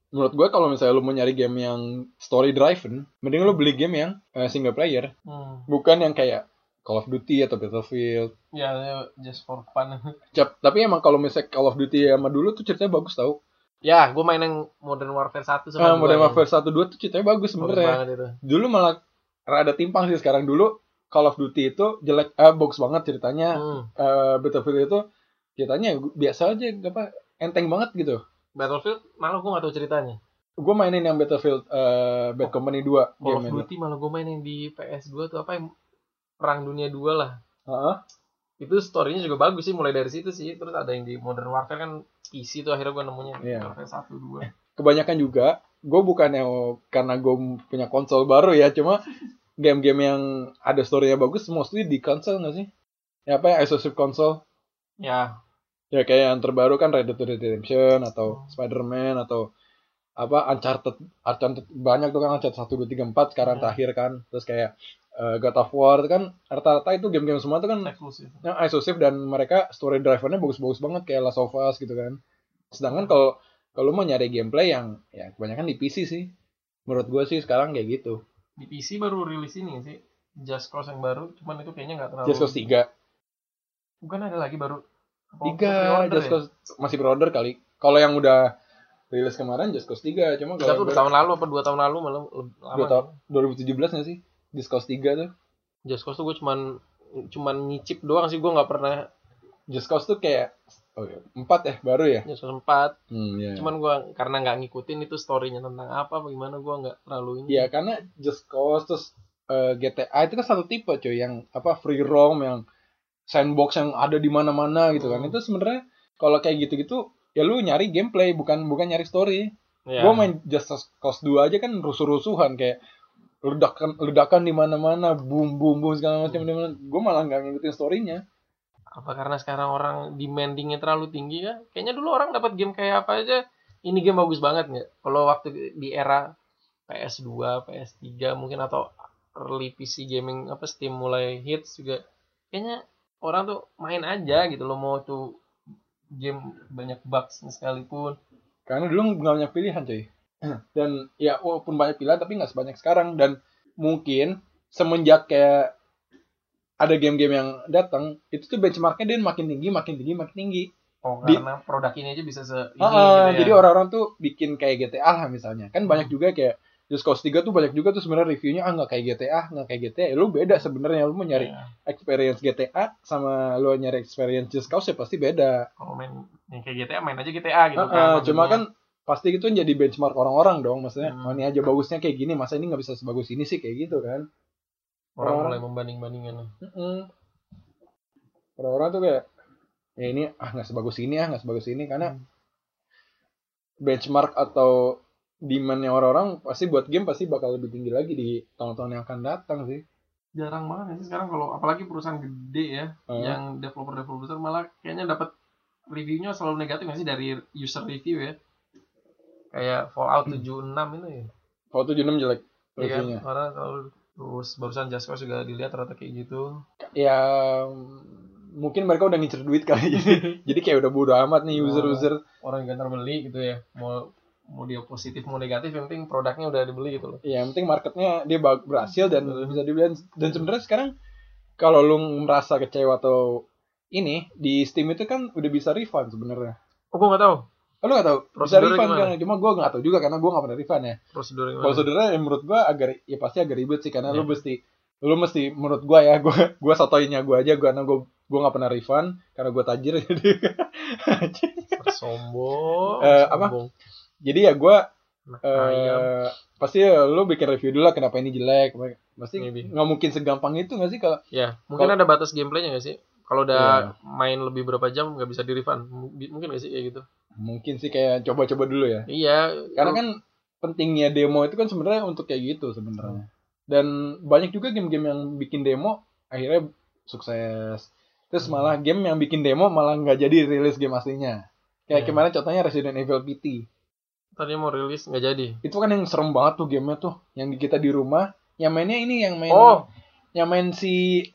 menurut gua kalau misalnya lu mau nyari game yang story driven mending lu beli game yang eh, single player hmm. bukan yang kayak Call of Duty atau Battlefield ya, ya just for fun Cap, tapi emang kalau misalnya Call of Duty sama dulu tuh ceritanya bagus tau. ya gue main yang Modern Warfare 1 sama Ah, Modern. Warfare 1 2 tuh ceritanya bagus sebenarnya. Dulu malah rada timpang sih sekarang dulu Call of Duty itu jelek eh bagus banget ceritanya. hmm. Eh, Battlefield itu ceritanya biasa aja apa enteng banget gitu. Battlefield? Malah gue gak tahu ceritanya. Gue mainin yang Battlefield eh, Bad Company 2 Call of Duty malah gue main yang di PS2 tuh apa yang Perang Dunia 2 lah. Heeh. itu storynya juga bagus sih mulai dari situ sih. Terus ada yang di Modern Warfare kan PC tuh akhirnya gue nemunya. Iya. Warfare satu dua. Kebanyakan juga gue bukannya karena gue punya konsol baru ya, cuma game-game yang ada story-nya bagus mostly di konsol nggak sih? Ya apa ya exclusive konsol? ya Ya kayak yang terbaru kan Red Dead Redemption atau Spider-Man atau apa Uncharted Uncharted banyak tuh kan Uncharted 1 2 3 4 sekarang Hmm. terakhir kan. Terus kayak eh, God of War kan rata-rata itu game-game semua tuh kan eksklusif yang eksklusif dan mereka story drivernya bagus-bagus banget kayak Last of Us gitu kan. Sedangkan kalau kalau mau nyari gameplay yang ya kebanyakan di PC sih. Menurut gue sih sekarang kayak gitu. di PC baru rilis ini sih Just Cause yang baru cuman itu kayaknya nggak terlalu Just Cause 3. bukan ada lagi baru Apa 3 pre-order Just ya? Cause masih pre-order kali. Kalau yang udah rilis kemarin Just Cause 3 cuma kalau tuh udah tahun lalu apa dua tahun lalu malah Dua tahun. 2017 nggak sih? Just Cause 3 tuh. Just Cause tuh gue cuman cuman nyicip doang sih gue nggak pernah Just Cause tuh kayak oh ya, 4 ya baru ya? Just Cause 4 Hmm, iya. cuman gue karena nggak ngikutin itu storynya tentang apa bagaimana gue nggak terlalu ini Iya, karena Just Cause terus eh, GTA itu kan satu tipe cuy yang apa free roam yang sandbox yang ada di mana-mana gitu kan. Hmm. Itu sebenarnya kalau kayak gitu-gitu ya lu nyari gameplay bukan bukan nyari story. ya. Gua main Just Cause 2 aja kan rusuh-rusuhan kayak ledakan ledakan di mana-mana, boom boom boom segala macam di mana. Gua malah nggak ngikutin storynya. apa karena sekarang orang demandingnya terlalu tinggi ya kayaknya dulu orang dapat game kayak apa aja ini game bagus banget nggak kalau waktu di era PS2 PS3 mungkin atau early PC gaming apa Steam mulai hits juga kayaknya orang tuh main aja gitu loh mau tuh game banyak bugs sekalipun Karena dulu nggak banyak pilihan cuy. Dan ya walaupun banyak pilihan tapi nggak sebanyak sekarang dan mungkin semenjak kayak ada game-game yang datang itu tuh benchmarknya dia makin tinggi makin tinggi makin tinggi. oh Di- karena produk ini aja bisa se Ah, gitu ya. Jadi orang-orang tuh bikin kayak GTA lah misalnya. Kan banyak juga kayak Just Cause 3 tuh banyak juga tuh sebenarnya reviewnya ah nggak kayak GTA, nggak kayak GTA. Ya, lu beda sebenarnya lu mau nyari Ya, experience GTA sama lu nyari experience Just Cause ya pasti beda. kalau main yang kayak GTA main aja GTA gitu Ah, kan ah, cuma kan pasti itu jadi benchmark orang-orang dong. Maksudnya, Hmm. oh ini aja bagusnya kayak gini, masa ini nggak bisa sebagus ini sih kayak gitu kan. orang orang- mulai membanding-bandingkan Mm-mm. Orang-orang tuh kayak ya ini ah nggak sebagus ini ah nggak sebagus ini karena Hmm. benchmark atau demandnya orang-orang pasti buat game pasti bakal lebih tinggi lagi di tahun-tahun yang akan datang sih. jarang banget ya sih sekarang kalau apalagi perusahaan gede ya Hmm. yang developer developer besar malah kayaknya dapat reviewnya selalu negatif nggak sih dari user review ya kayak Fallout 76 itu ya Kalau 76 jelek Iya kan reviewnya. orang kalau terus barusan Just Cause juga dilihat rata kayak gitu Ya mungkin mereka udah ngincer duit kali jadi jadi kayak udah bodo amat nih user-user. orang yang ntar beli gitu ya mau mau dia positif mau negatif yang penting produknya udah dibeli gitu loh Ya yang penting marketnya dia berhasil dan bisa dibeli dan sebenarnya sekarang kalau lu merasa kecewa atau ini di Steam itu kan udah bisa refund sebenarnya. oh gua nggak tahu Oh, lu gak tahu? Bisa Prosedurnya refund gimana? kan? Cuma gue gak tahu juga karena gue gak pernah refund ya. prosedur gimana Prosedurnya yang menurut gue agak ya pasti agak ribet sih karena lu Iya. mesti lu mesti menurut gue ya gue gue sotoinya gue aja gue karena gue gue nggak pernah refund karena gue tajir jadi sombong Eh, apa? Jadi ya gue eh pasti lu bikin review dulu lah kenapa ini jelek. Pasti nggak mungkin segampang itu nggak sih kalau ya mungkin ada batas gameplaynya nggak sih? Kalau udah main lebih berapa jam nggak bisa di refund M- mungkin nggak sih kayak gitu? Mungkin sih kayak coba-coba dulu ya. Iya. Karena kan pentingnya demo itu kan sebenarnya untuk kayak gitu sebenarnya. Dan banyak juga game-game yang bikin demo akhirnya sukses. Terus Hmm. malah game yang bikin demo malah nggak jadi rilis game aslinya. Kayak Ya. kemarin contohnya Resident Evil PT tadi mau rilis nggak jadi. Itu kan yang serem banget tuh gamenya tuh yang kita di rumah. Yang mainnya ini yang main oh! yang main si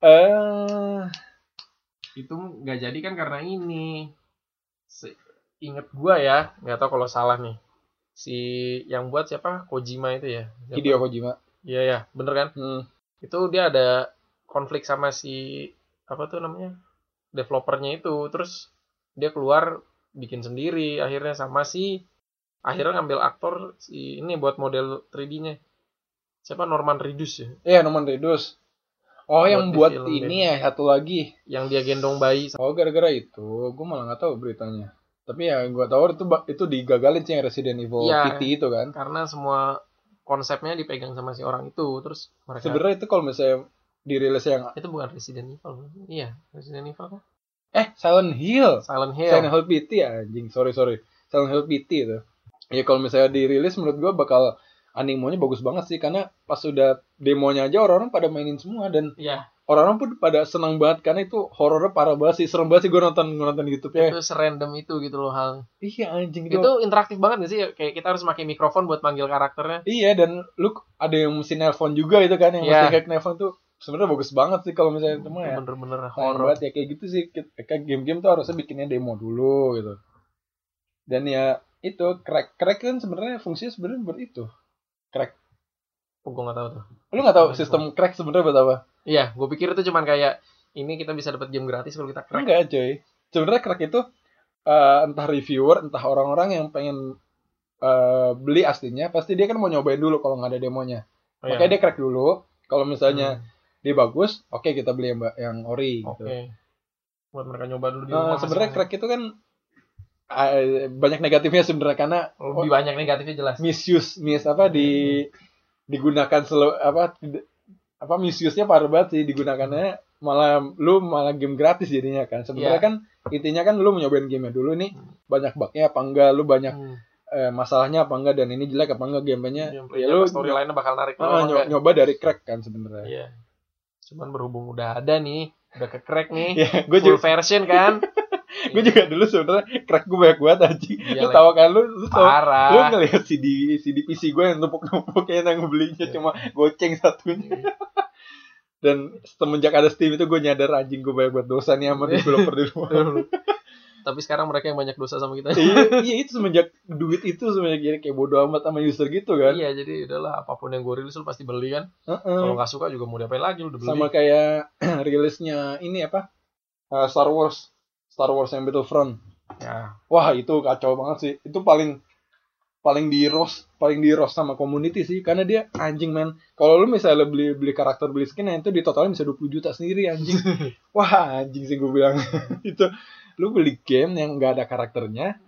eh itu nggak jadi kan karena ini. Se- inget gua ya nggak tahu kalau salah nih. Si yang buat siapa? Kojima itu ya? Siapa? Hideo Kojima. Iya ya bener kan? Hmm. itu dia ada konflik sama si apa tuh namanya? Developernya itu. Terus dia keluar bikin sendiri akhirnya sama si akhirnya ngambil aktor si ini buat model 3D-nya siapa? Norman Reedus ya? Iya Norman Reedus. Oh yang di buat ini ya satu lagi. Yang dia gendong bayi Oh gara-gara itu, gue malah nggak tahu beritanya. Tapi ya gue tahu itu itu digagalin sih yang Resident Evil Iya. PT itu kan. karena semua konsepnya dipegang sama si orang itu terus mereka Sebenarnya itu kalau misalnya dirilis yang itu bukan Resident Evil iya Resident Evil kan eh Silent Hill, Silent Hill. Silent Hill PT ya anjing, sorry sorry, Silent Hill PT itu. Ya kalau misalnya dirilis menurut gue bakal animonya bagus banget sih. Karena pas udah demonya aja orang-orang pada mainin semua. Dan iya. orang-orang pun pada senang banget. Karena itu horornya parah banget sih. Serem banget sih gue nonton gue nonton YouTube ya itu serandom itu gitu loh hal. Iya anjing. Itu itu interaktif banget gak sih? Kayak kita harus pakai mikrofon buat manggil karakternya. Iya dan lu ada yang mesti nelpon juga itu kan yang Iya. mesti kayak nelpon tuh sebenarnya bagus banget sih kalau misalnya itu mah ya. bener-bener horor banget ya kayak gitu sih kayak game-game tuh harusnya bikinnya demo dulu gitu. Dan ya itu crack crack kan sebenarnya fungsinya sebenarnya buat itu. Crack. oh, gue nggak tahu tuh Lu nggak tahu sistem crack sebenarnya buat apa? iya gue pikir itu cuman kayak ini kita bisa dapat game gratis kalau kita crack Enggak coy. Sebenarnya crack itu eh, entah reviewer entah orang-orang yang pengen eh, beli aslinya pasti dia kan mau nyobain dulu kalau nggak ada demonya. Oh, iya. Makanya dia crack dulu. Kalau misalnya Hmm, dia bagus, oke kita beli yang yang ori oke gitu. buat mereka nyoba dulu di Nah, sebenarnya crack itu kan eh, banyak negatifnya sebenarnya karena lebih banyak negatifnya jelas misuse, mis apa di digunakan selo apa apa misuse-nya parah banget sih digunakannya malah lu malah game gratis jadinya kan. Sebenarnya Iya. kan intinya kan lu mau nyobain game dulu nih banyak bugnya apa enggak, lu banyak Hmm. eh, masalahnya apa enggak dan ini jelek apa enggak gamenya. Gameplaynya Ya lu storyline-nya bakal narik ah, apa nyo- enggak? nyoba dari crack kan sebenarnya. Iya. Cuman berhubung udah ada nih, udah ke crack nih, Ya, gue full juga version kan. gue juga dulu sebenarnya crack gue banyak banget anjing. Iya, lu tahu kan lu lu tahu lu Parah. ngeliat CD CD PC gue yang numpuk-numpuk kayak yang belinya Iya. cuma goceng satunya dan semenjak ada Steam itu gue nyadar anjing gue banyak buat dosa nih sama developer di rumah Tapi sekarang mereka yang banyak dosa sama kita. iya, iya itu semenjak duit itu semenjak jadi kayak bodo amat sama user gitu kan. Iya, jadi udahlah apa pun yang gue rilis lu pasti beli kan. Heeh. Kalau nggak suka juga mau diapain lagi lu udah beli. sama kayak rilisnya ini apa? Uh, Star Wars. Star Wars yang Battlefront. Ya, wah itu kacau banget sih. Itu paling paling di roast paling di roast sama community sih. Karena dia anjing men. Kalau lu misalnya beli beli karakter beli skin nah itu di totalnya bisa 20 juta sendiri anjing. Wah anjing sih gue bilang. Itu lu beli game yang nggak ada karakternya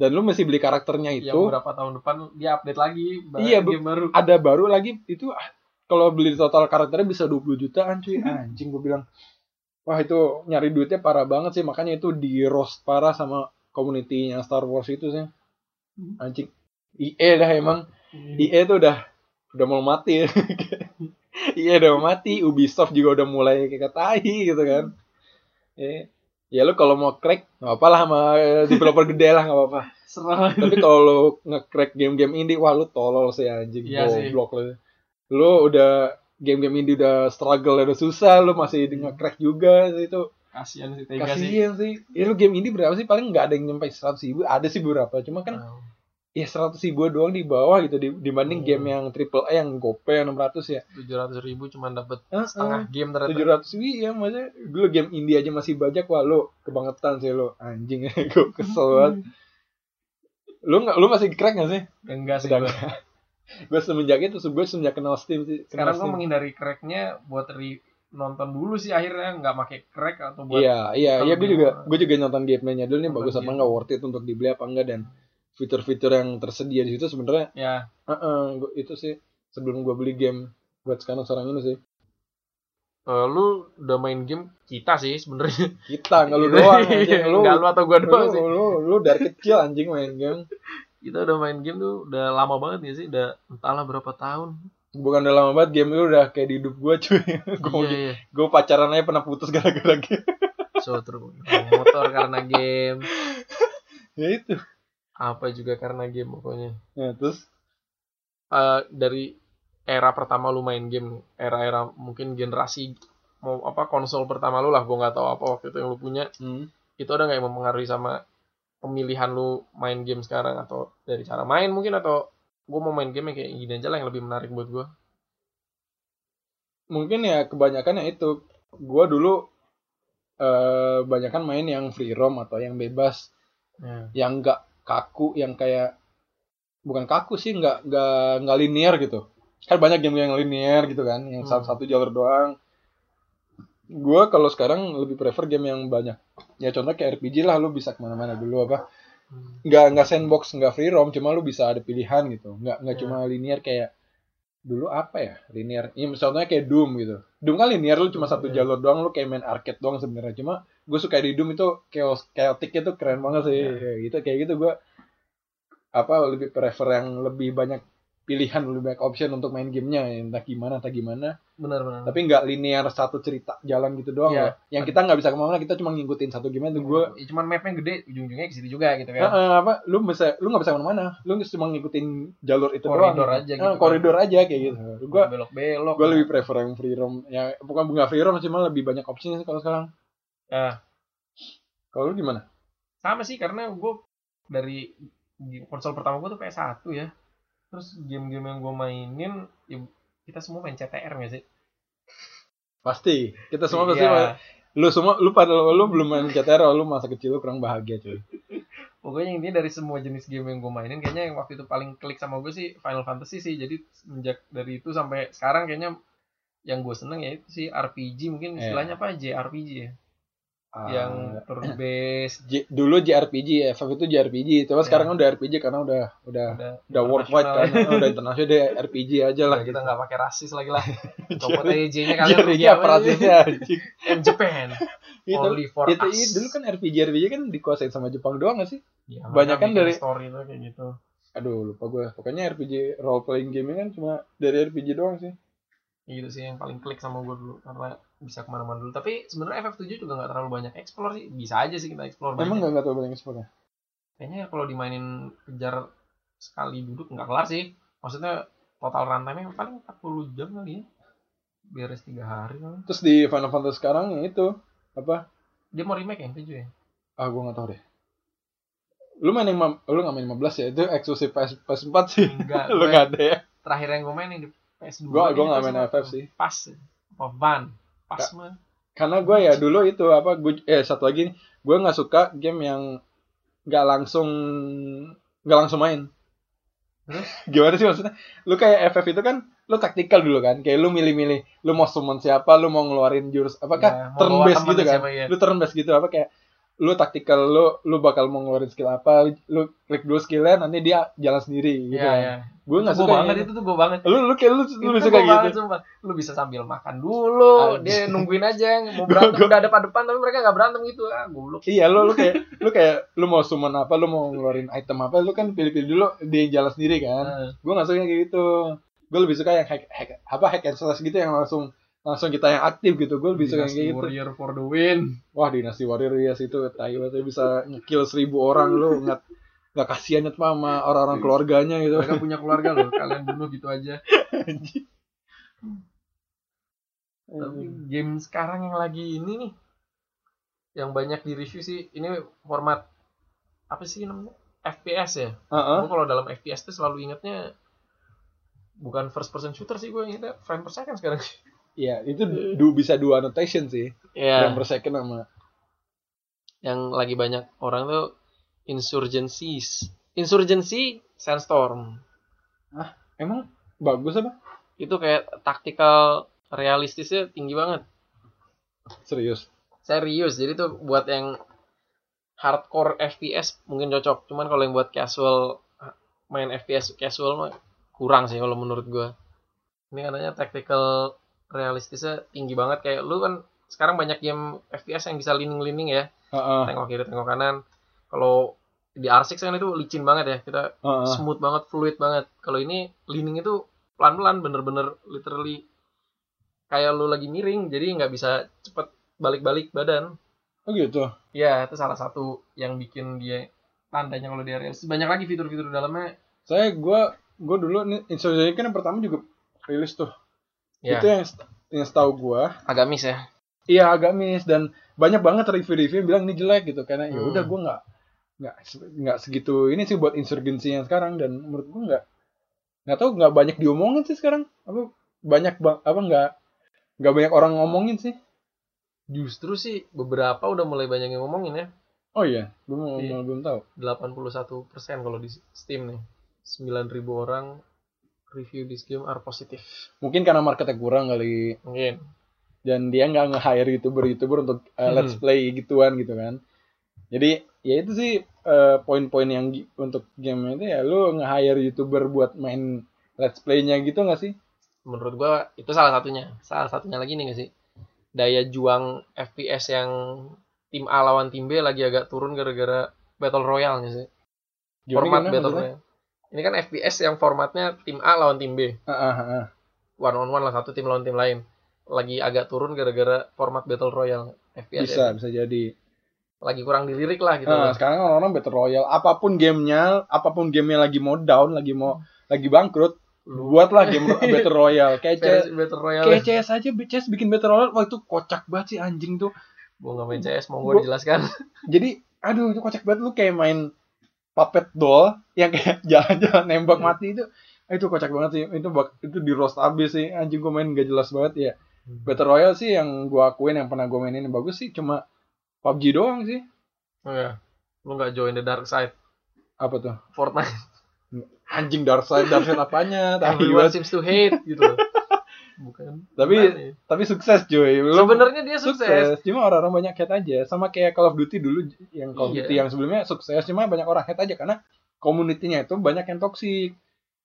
dan lu mesti beli karakternya yang itu berapa tahun depan dia update lagi Iya, game baru. ada baru lagi itu ah, kalau beli total karakternya bisa 20 jutaan cuy. Anjing gue bilang wah itu nyari duitnya parah banget sih. Makanya itu di roast parah sama community-nya Star Wars itu sih. Anjing IE dah emang. IE tuh udah udah mau mati. IE udah mau mati Ubisoft juga udah mulai kayak tai gitu kan. Ya, ya lu kalau mau crack nggak apa lah sama developer gede lah nggak apa-apa. Tapi kalau lu nge-crack game-game indie wah lu tolol sih anjing. Iya sih. goblok lu. Lu udah game-game indie udah struggle udah susah lu masih nge-crack juga sih itu. Kasian sih Tega sih. kasihan sih. Ya lu game indie berapa sih? Paling nggak ada yang nyampe seratus ribu ada sih beberapa. Cuma kan Oh. Ya seratus ribu doang di bawah gitu di- dibanding Hmm. game yang triple A yang gope yang 600 ya tujuh ratus ribu cuma dapat Heeh. setengah game ternyata. tujuh ratus ribu ya maksudnya dulu game indie aja masih banyak wah lu kebangetan sih lu anjing gue kesel banget lu nggak lu masih crack nggak sih Enggak sih. Gua. gue semenjak itu gue semenjak kenal Steam sih kenal Sekarang gue menghindari cracknya buat re nonton dulu sih akhirnya nggak pakai crack atau buat Iya, iya, iya gue juga gue juga nonton gameplaynya dulu nih Nonton bagus apa game. enggak worth it untuk dibeli apa enggak dan fitur-fitur yang tersedia di situ sebenarnya ya Heeh, gua- itu sih sebelum gua beli game buat sekarang sekarang ini sih. eh, lu udah main game kita sih sebenarnya Kita nggak lu doang anjing lu. nggak lu atau gua Lu, doang sih lu, lu dari kecil anjing main game. kita udah main game tuh udah lama banget ya sih udah entahlah berapa tahun Bukan udah lama banget game itu udah kayak di hidup gua cuy. gua, iya iya gua pacaran aja pernah putus gara-gara game. so terus motor karena game ya itu. Apa juga karena game pokoknya. Ya, terus? Eh, dari era pertama lu main game era-era mungkin generasi mau apa konsol pertama lu lah gua nggak tahu apa waktu itu yang lu punya. Hmm, itu ada nggak yang mempengaruhi sama pemilihan lu main game sekarang? Atau dari cara main mungkin atau gua mau main game yang kayak gini aja lah yang lebih menarik buat gua? Mungkin ya kebanyakan ya itu. Gua dulu eh banyakan main yang free roam atau yang bebas. Ya. yang enggak kaku yang kayak bukan kaku sih nggak nggak nggak linear gitu kan banyak game yang linear gitu kan yang Hmm. satu satu jalur doang gua kalau sekarang lebih prefer game yang banyak ya contoh kayak RPG lah lu bisa ke mana-mana dulu apa Hmm. nggak nggak sandbox nggak free roam cuma lu bisa ada pilihan gitu nggak nggak Ya. cuma linear kayak dulu apa ya linear ya misalnya kayak Doom gitu Doom kan linear lu cuma satu Ya. jalur doang lu kayak main arcade doang sebenarnya cuma gue suka di Doom itu chaos chaotic itu keren banget sih. Ya. Kayak gitu kayak gitu gue apa lebih prefer yang lebih banyak pilihan lebih banyak option untuk main gamenya. Entah gimana entah gimana. Benar-benar tapi nggak linear satu cerita jalan gitu doang Iya. loh. yang kita nggak bisa ke mana kita cuma ngikutin satu game itu gue Ya, cuman mapnya gede ujung-ujungnya ke situ juga gitu kan. Eh, apa lu bisa lu nggak bisa ke mana-mana. Lu cuma ngikutin jalur itu Koridor doang aja gitu kan. koridor aja kayak gitu. Gue belok-belok. gue lebih prefer yang free roam. Ya bukan bunga free roam cuma lebih banyak opsi sih kalau sekarang Ya. kalau lu gimana? sama sih karena gue dari konsol pertama gue tuh PS1 ya. Terus game-game yang gue mainin ya kita semua main CTR nggak sih? Pasti. Kita semua pasti Iya. main- lu semua lu pada lu belum main CTR lu masa kecil lu kurang bahagia cuy. Pokoknya intinya dari semua jenis game yang gue mainin kayaknya yang waktu itu paling klik sama gue sih Final Fantasy sih. Jadi semenjak dari itu sampai sekarang kayaknya yang gue seneng ya itu sih RPG mungkin Iya. istilahnya apa? JRPG ya yang based J- dulu JRPG FF itu JRPG Iya. tapi sekarang udah RPG karena udah udah udah udah worldwide kan. internasional. udah internasional deh RPG aja lah Udah kita nggak pakai rasis lagi lah. Copot aja J-nya kalian JRPG rugi apa aja. rasisnya Japan. Itu only for itu, us. itu dulu kan RPG RPG kan dikuasain sama Jepang doang gak sih? Ya, banyak kan dari- story tuh kayak gitu. Aduh lupa gue pokoknya RPG role playing game kan cuma dari RPG doang sih. Gitu sih yang paling klik sama gue dulu. Karena bisa ke mana-mana dulu. Tapi sebenarnya FF7 juga nggak terlalu banyak explore sih. Bisa aja sih kita explore emang banyak. nggak nggak tahu banyak explore kayaknya kalau dimainin kejar sekali duduk nggak kelar sih. Maksudnya total runtime paling 40 jam kali ya. Beres tiga hari kali. Terus di Final Fantasy sekarang ya itu apa? Dia mau remake yang 7 ya? Ah gue nggak tahu deh. Lu main yang lu nggak main 15 ya? Itu eksklusif PS PS4 sih. Enggak lu gue nggak ada ya? terakhir yang gue mainin di PS2 Gua- gua kayaknya nggak main PS1. FF sih. pas apa van pas mah karena gue ya dulu itu apa gue eh satu lagi nih. Gue nggak suka game yang nggak langsung nggak langsung main. Gimana sih maksudnya? Lu kayak FF itu kan lu taktikal dulu kan. Kayak lu milih-milih lu mau summon siapa lu mau ngeluarin jurus apakah Ya, turn based gitu kan. siapa, ya. lu turn based gitu apa kayak lu taktikal lu lu bakal mau ngeluarin skill apa lu klik dulu skillnya nanti dia jalan sendiri gitu Iya, kan. iya. Gue nggak Itu suka banget gitu. itu tuh gue banget. Lu lu kayak lu lu itu bisa gua kayak banget gitu sumpah. Lu bisa sambil makan dulu dia nungguin aja mau berantem Gua- udah ada depan tapi mereka nggak berantem gitu. Ah goblok. Iya lu lu kayak lu kayak lu mau summon apa lu mau ngeluarin item apa lu kan pilih-pilih dulu dia jalan sendiri kan. Nah, gue nggak suka yang kayak gitu. Gue lebih suka yang hack, hack apa hack and slash gitu yang langsung langsung kita yang aktif gitu. Gue lebih suka yang kayak gitu. Warrior for the win. Wah dinasti warrior ya itu tai banget. Bisa ngekill seribu orang lu nggak nggak kasihan ya sama orang-orang keluarganya gitu. Mereka punya keluarga loh kalian bunuh gitu aja. Tapi game sekarang yang lagi ini nih yang banyak di review sih ini format apa sih namanya? FPS ya? Heeh. gue kalau dalam FPS tuh selalu ingetnya bukan first person shooter sih gue ingetnya frame per second sekarang. Iya, itu du, bisa dua annotation sih. Iya. Frame per second sama yang lagi banyak orang tuh insurgencies insurgency sandstorm. Emang bagus apa? itu kayak taktikal realistisnya tinggi banget. Serius. serius jadi tuh buat yang hardcore FPS mungkin cocok. Cuman kalau yang buat casual main FPS casual mah kurang sih kalau menurut gua. Ini katanya tactical realistisnya tinggi banget. Kayak lu kan sekarang banyak game FPS yang bisa leaning-leaning ya. Heeh. tengok kiri tengok kanan. Kalau di R6 kan itu licin banget ya. Kita heeh. smooth banget fluid banget. Kalau ini leaning itu pelan-pelan bener-bener literally kayak lu lagi miring jadi nggak bisa cepet balik-balik badan. Oh gitu. ya itu salah satu yang bikin dia tandanya kalau dia realistis banyak lagi fitur-fitur di dalamnya. Saya gua gua dulu nih Insurgent kan yang pertama juga rilis tuh. ya. Itu yang yang setahu gua. Agak miss ya? Iya agak miss. Dan banyak banget review-review yang bilang ini jelek gitu. Karena ya Hmm. udah gua nggak nggak nggak segitu ini sih buat insurgency yang sekarang dan menurut gua nggak nggak tahu nggak banyak diomongin sih sekarang. Apa banyak bang apa nggak nggak banyak orang ngomongin sih. Justru sih beberapa udah mulai banyak yang ngomongin ya. Oh iya belum Iya. belum tahu. 81% kalau di Steam nih. 9000 orang review this game are positif mungkin karena marketnya kurang kali. Mungkin. Dan dia nggak nge-hire youtuber-youtuber untuk uh, Hmm. let's play gituan gitu kan. Jadi ya itu sih uh, poin-poin yang gi- untuk game itu ya lu nge-hire youtuber buat main let's play-nya gitu nggak sih? menurut gua itu salah satunya salah satunya lagi nih gak sih daya juang FPS yang tim A lawan tim B lagi agak turun gara-gara battle royale nya sih Gimana, format gimana battle royale ini kan FPS yang formatnya tim A lawan tim B Ah, ah, ah. one on one lah satu tim lawan tim lain lagi agak turun gara-gara format battle royale FPS Bisa, ya. bisa jadi. Lagi kurang dilirik lah gitu Nah, sekarang orang-orang battle royale, apa pun gamenya, apa pun gamenya lagi mau down, lagi mau lagi bangkrut, buatlah game battle royale. Kayak CS, battle royale kayak CS aja, CS bikin battle royale, wah itu kocak banget sih anjing tuh. gua nggak main CS mau Gua- gua dijelaskan jadi aduh itu kocak banget lu kayak main puppet doll yang kayak jalan-jalan nembak Hmm. mati itu Ah, itu kocak banget sih itu bak itu di roast abis sih anjing gue main gak jelas banget ya Battle Royale sih yang gue akuin yang pernah gue mainin yang bagus sih cuma PUBG doang sih. Oh ya lu nggak join the dark side? Apa tuh? Fortnite. Anjing dark side dark side apanya? Tapi everyone seems to hate gitu bukan. Tapi- ya? tapi sukses Lu- sebenarnya dia sukses. cuma orang-orang banyak hate aja. Sama kayak Call of Duty dulu yang Call of Iya. Duty yang sebelumnya sukses. Cuma banyak orang hate aja karena komunitinya itu banyak yang toksik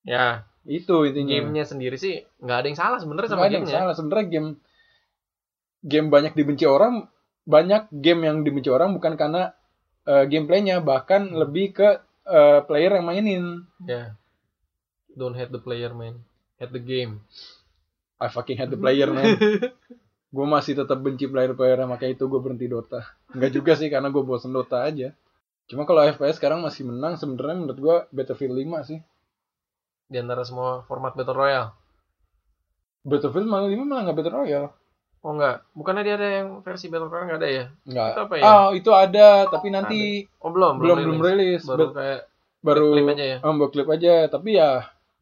ya. Itu intinya. Gamenya sendiri sih nggak ada yang salah sebenarnya sama ada yang salah. Sebenarnya game game banyak dibenci orang banyak game yang dibenci orang bukan karena eh, gameplaynya bahkan lebih ke eh, player yang mainin. Ya. Don't hate the player man. Hate the game. I fucking hate the player man. Gue masih tetap benci player-player makanya itu gue berhenti Dota. Enggak juga sih karena gue bosen Dota aja. Cuma kalau FPS sekarang masih menang sebenarnya menurut gue Battlefield 5 sih. Di antara semua format battle royale. Battlefield malah 5 malah nggak Battle Royale oh enggak bukannya dia ada yang versi battle royale nggak ada ya nggak Itu apa ya? ah itu ada tapi nanti oh belum belum belum rilis baru Bat- kayak baru klip aja ya buat klip aja, tapi ya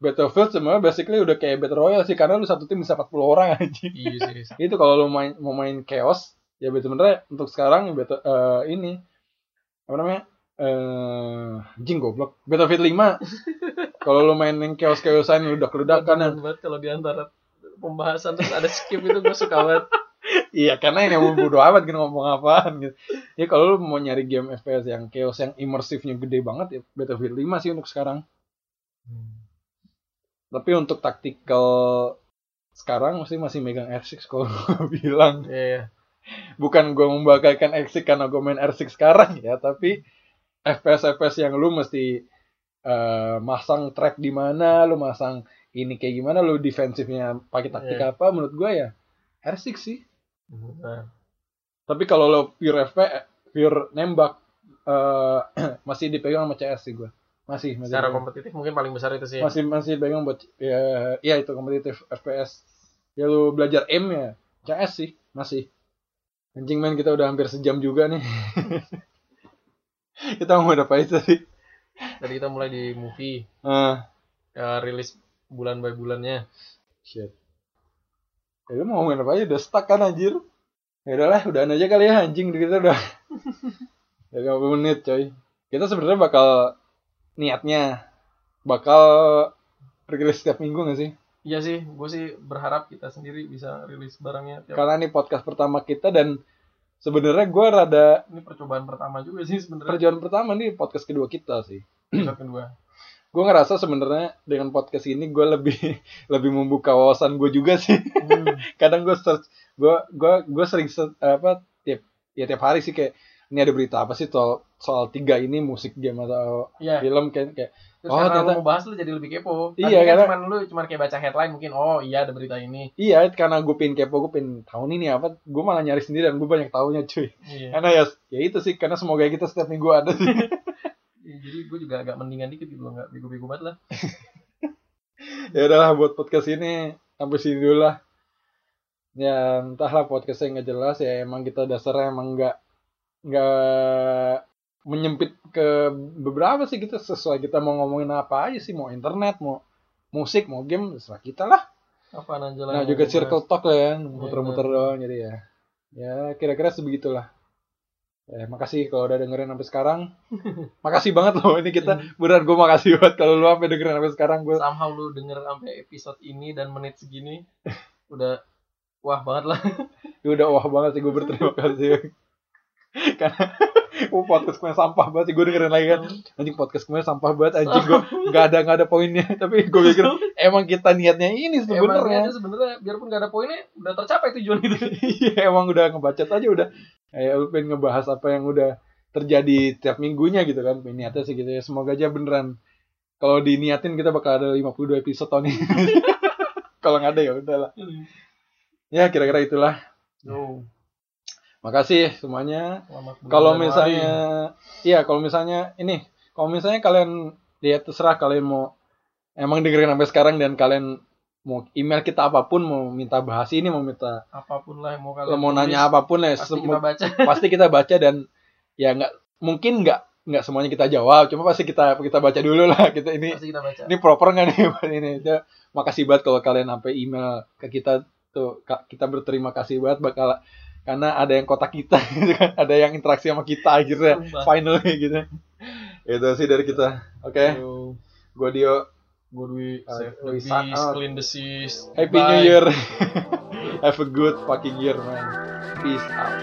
Battlefield sebenarnya basically udah kayak Battle Royale sih karena lu satu tim bisa 40 orang aja. iya sih itu kalau lu main mau main chaos ya sebenarnya untuk sekarang battle, eh, ini apa namanya? Eh, jing goblok. Battlefield 5. kalau lu main yang chaos-chaosan udah ledakan Demen banget kalau di antara pembahasan terus ada skip itu gue suka banget Iya, karena ini mau bodo amat gitu ngomong apaan gitu. Ya kalau lu mau nyari game FPS yang chaos yang imersifnya gede banget ya Battlefield 5 sih untuk sekarang. Tapi untuk taktikal sekarang mesti masih megang R6 kalau gue bilang. iya iya Bukan gue membanggakan R6 karena gue main R6 sekarang ya, tapi FPS-FPS yang lu mesti eh, masang track di mana, lu masang ini kayak gimana, lu defensifnya pakai taktik Iya. apa, menurut gue ya R6 sih. nah, Tapi kalau lo pure FPS, pure nembak, eh, masih dipegang sama CS sih gue. Masih, masih. secara kompetitif mungkin paling besar itu sih masih masih pegang buat ya, ya itu kompetitif FPS ya lu belajar aim ya CS sih masih anjing main kita udah hampir sejam juga nih kita mau apa aja tadi tadi kita mulai di movie ah ya rilis bulan by bulannya shit ya lu mau ngomongin apa aja udah stuck kan anjir ya udahlah udahan aja kali ya anjing kita udah ya 50 menit coy kita sebenarnya bakal niatnya bakal rilis setiap minggu gak sih Iya sih, gue sih berharap kita sendiri bisa rilis barangnya. Tiap... Karena ini podcast pertama kita dan sebenarnya gue rada Ini percobaan pertama juga sih sebenarnya. perjuangan pertama nih podcast kedua kita sih. Episode kedua. Gue ngerasa sebenarnya dengan podcast ini gue lebih lebih membuka wawasan gue juga sih. Hmm. Kadang gue search, gue gue gue sering se- apa tiap ya tiap hari sih kayak ini ada berita apa sih soal soal tiga ini musik game atau Iya. film kayak kayak Terus Oh, karena ternyata- lu mau bahas lu jadi lebih kepo. Iya, Tadi kan karena- cuman lu cuman kayak baca headline mungkin oh iya ada berita ini. iya karena gue pengen kepo gue pengen tahu nih nih apa gue malah nyari sendiri dan gue banyak tahunya cuy Iya. karena ya ya itu sih karena semoga kita setiap minggu ada sih Iya, Jadi gue juga agak mendingan dikit gitu nggak bego-bego banget lah. ya udahlah buat podcast ini sampai sini dulu lah. Ya entahlah podcastnya nggak jelas ya emang kita dasarnya emang nggak nggak menyempit ke beberapa sih kita sesuai kita mau ngomongin apa aja sih mau internet mau musik mau game terserah kita lah. Lah. nah juga circle talk lah ya Iya, muter-muter doang jadi ya. Ya kira-kira sebegitulah ya makasih kalau udah dengerin sampai sekarang. Makasih banget loh ini kita beneran gue makasih banget kalau lu sampai dengerin sampai sekarang gue. Somehow lu denger sampai episode ini dan menit segini udah wah banget lah. Ya udah wah banget sih gue berterima kasih. Karena oh, podcast gue sampah banget sih gue dengerin lagi kan. Anjing podcast gue sampah banget anjing gue nggak ada nggak ada poinnya. Tapi gue pikir emang kita niatnya ini Emang sebenarnya. aja sebenarnya biarpun gak ada poinnya udah tercapai tujuan itu. iya emang udah ngebacot aja udah kayak lu pengen ngebahas apa yang udah terjadi tiap minggunya gitu kan niatnya sih gitu ya. Semoga aja beneran kalau diniatin kita bakal ada 52 episode tahun ini. Kalau nggak ada ya udahlah ya kira-kira itulah. Yo, makasih semuanya. Selamat bulan kalau misalnya iya kalau misalnya ini kalau misalnya kalian ya terserah kalian mau emang dengerin sampai sekarang dan kalian mau email kita apa pun mau minta bahas ini mau minta apa pun lah mau kalian mau tulis, nanya apa pun ya pasti kita baca. pasti kita baca dan ya nggak mungkin nggak nggak semuanya kita jawab cuma pasti kita kita baca dulu lah kita ini pasti kita baca. ini proper nggak nih ini. Ya, makasih banget kalau kalian sampai email ke kita tuh kita berterima kasih banget bakal karena ada yang kotak kita gitu kan ada yang interaksi sama kita akhirnya finally gitu. Itu sih dari kita. Oke. Yo, gue Dio Good week, Uh, save the we beast, out. clean the seas. happy new Bye. year have a good fucking year man peace out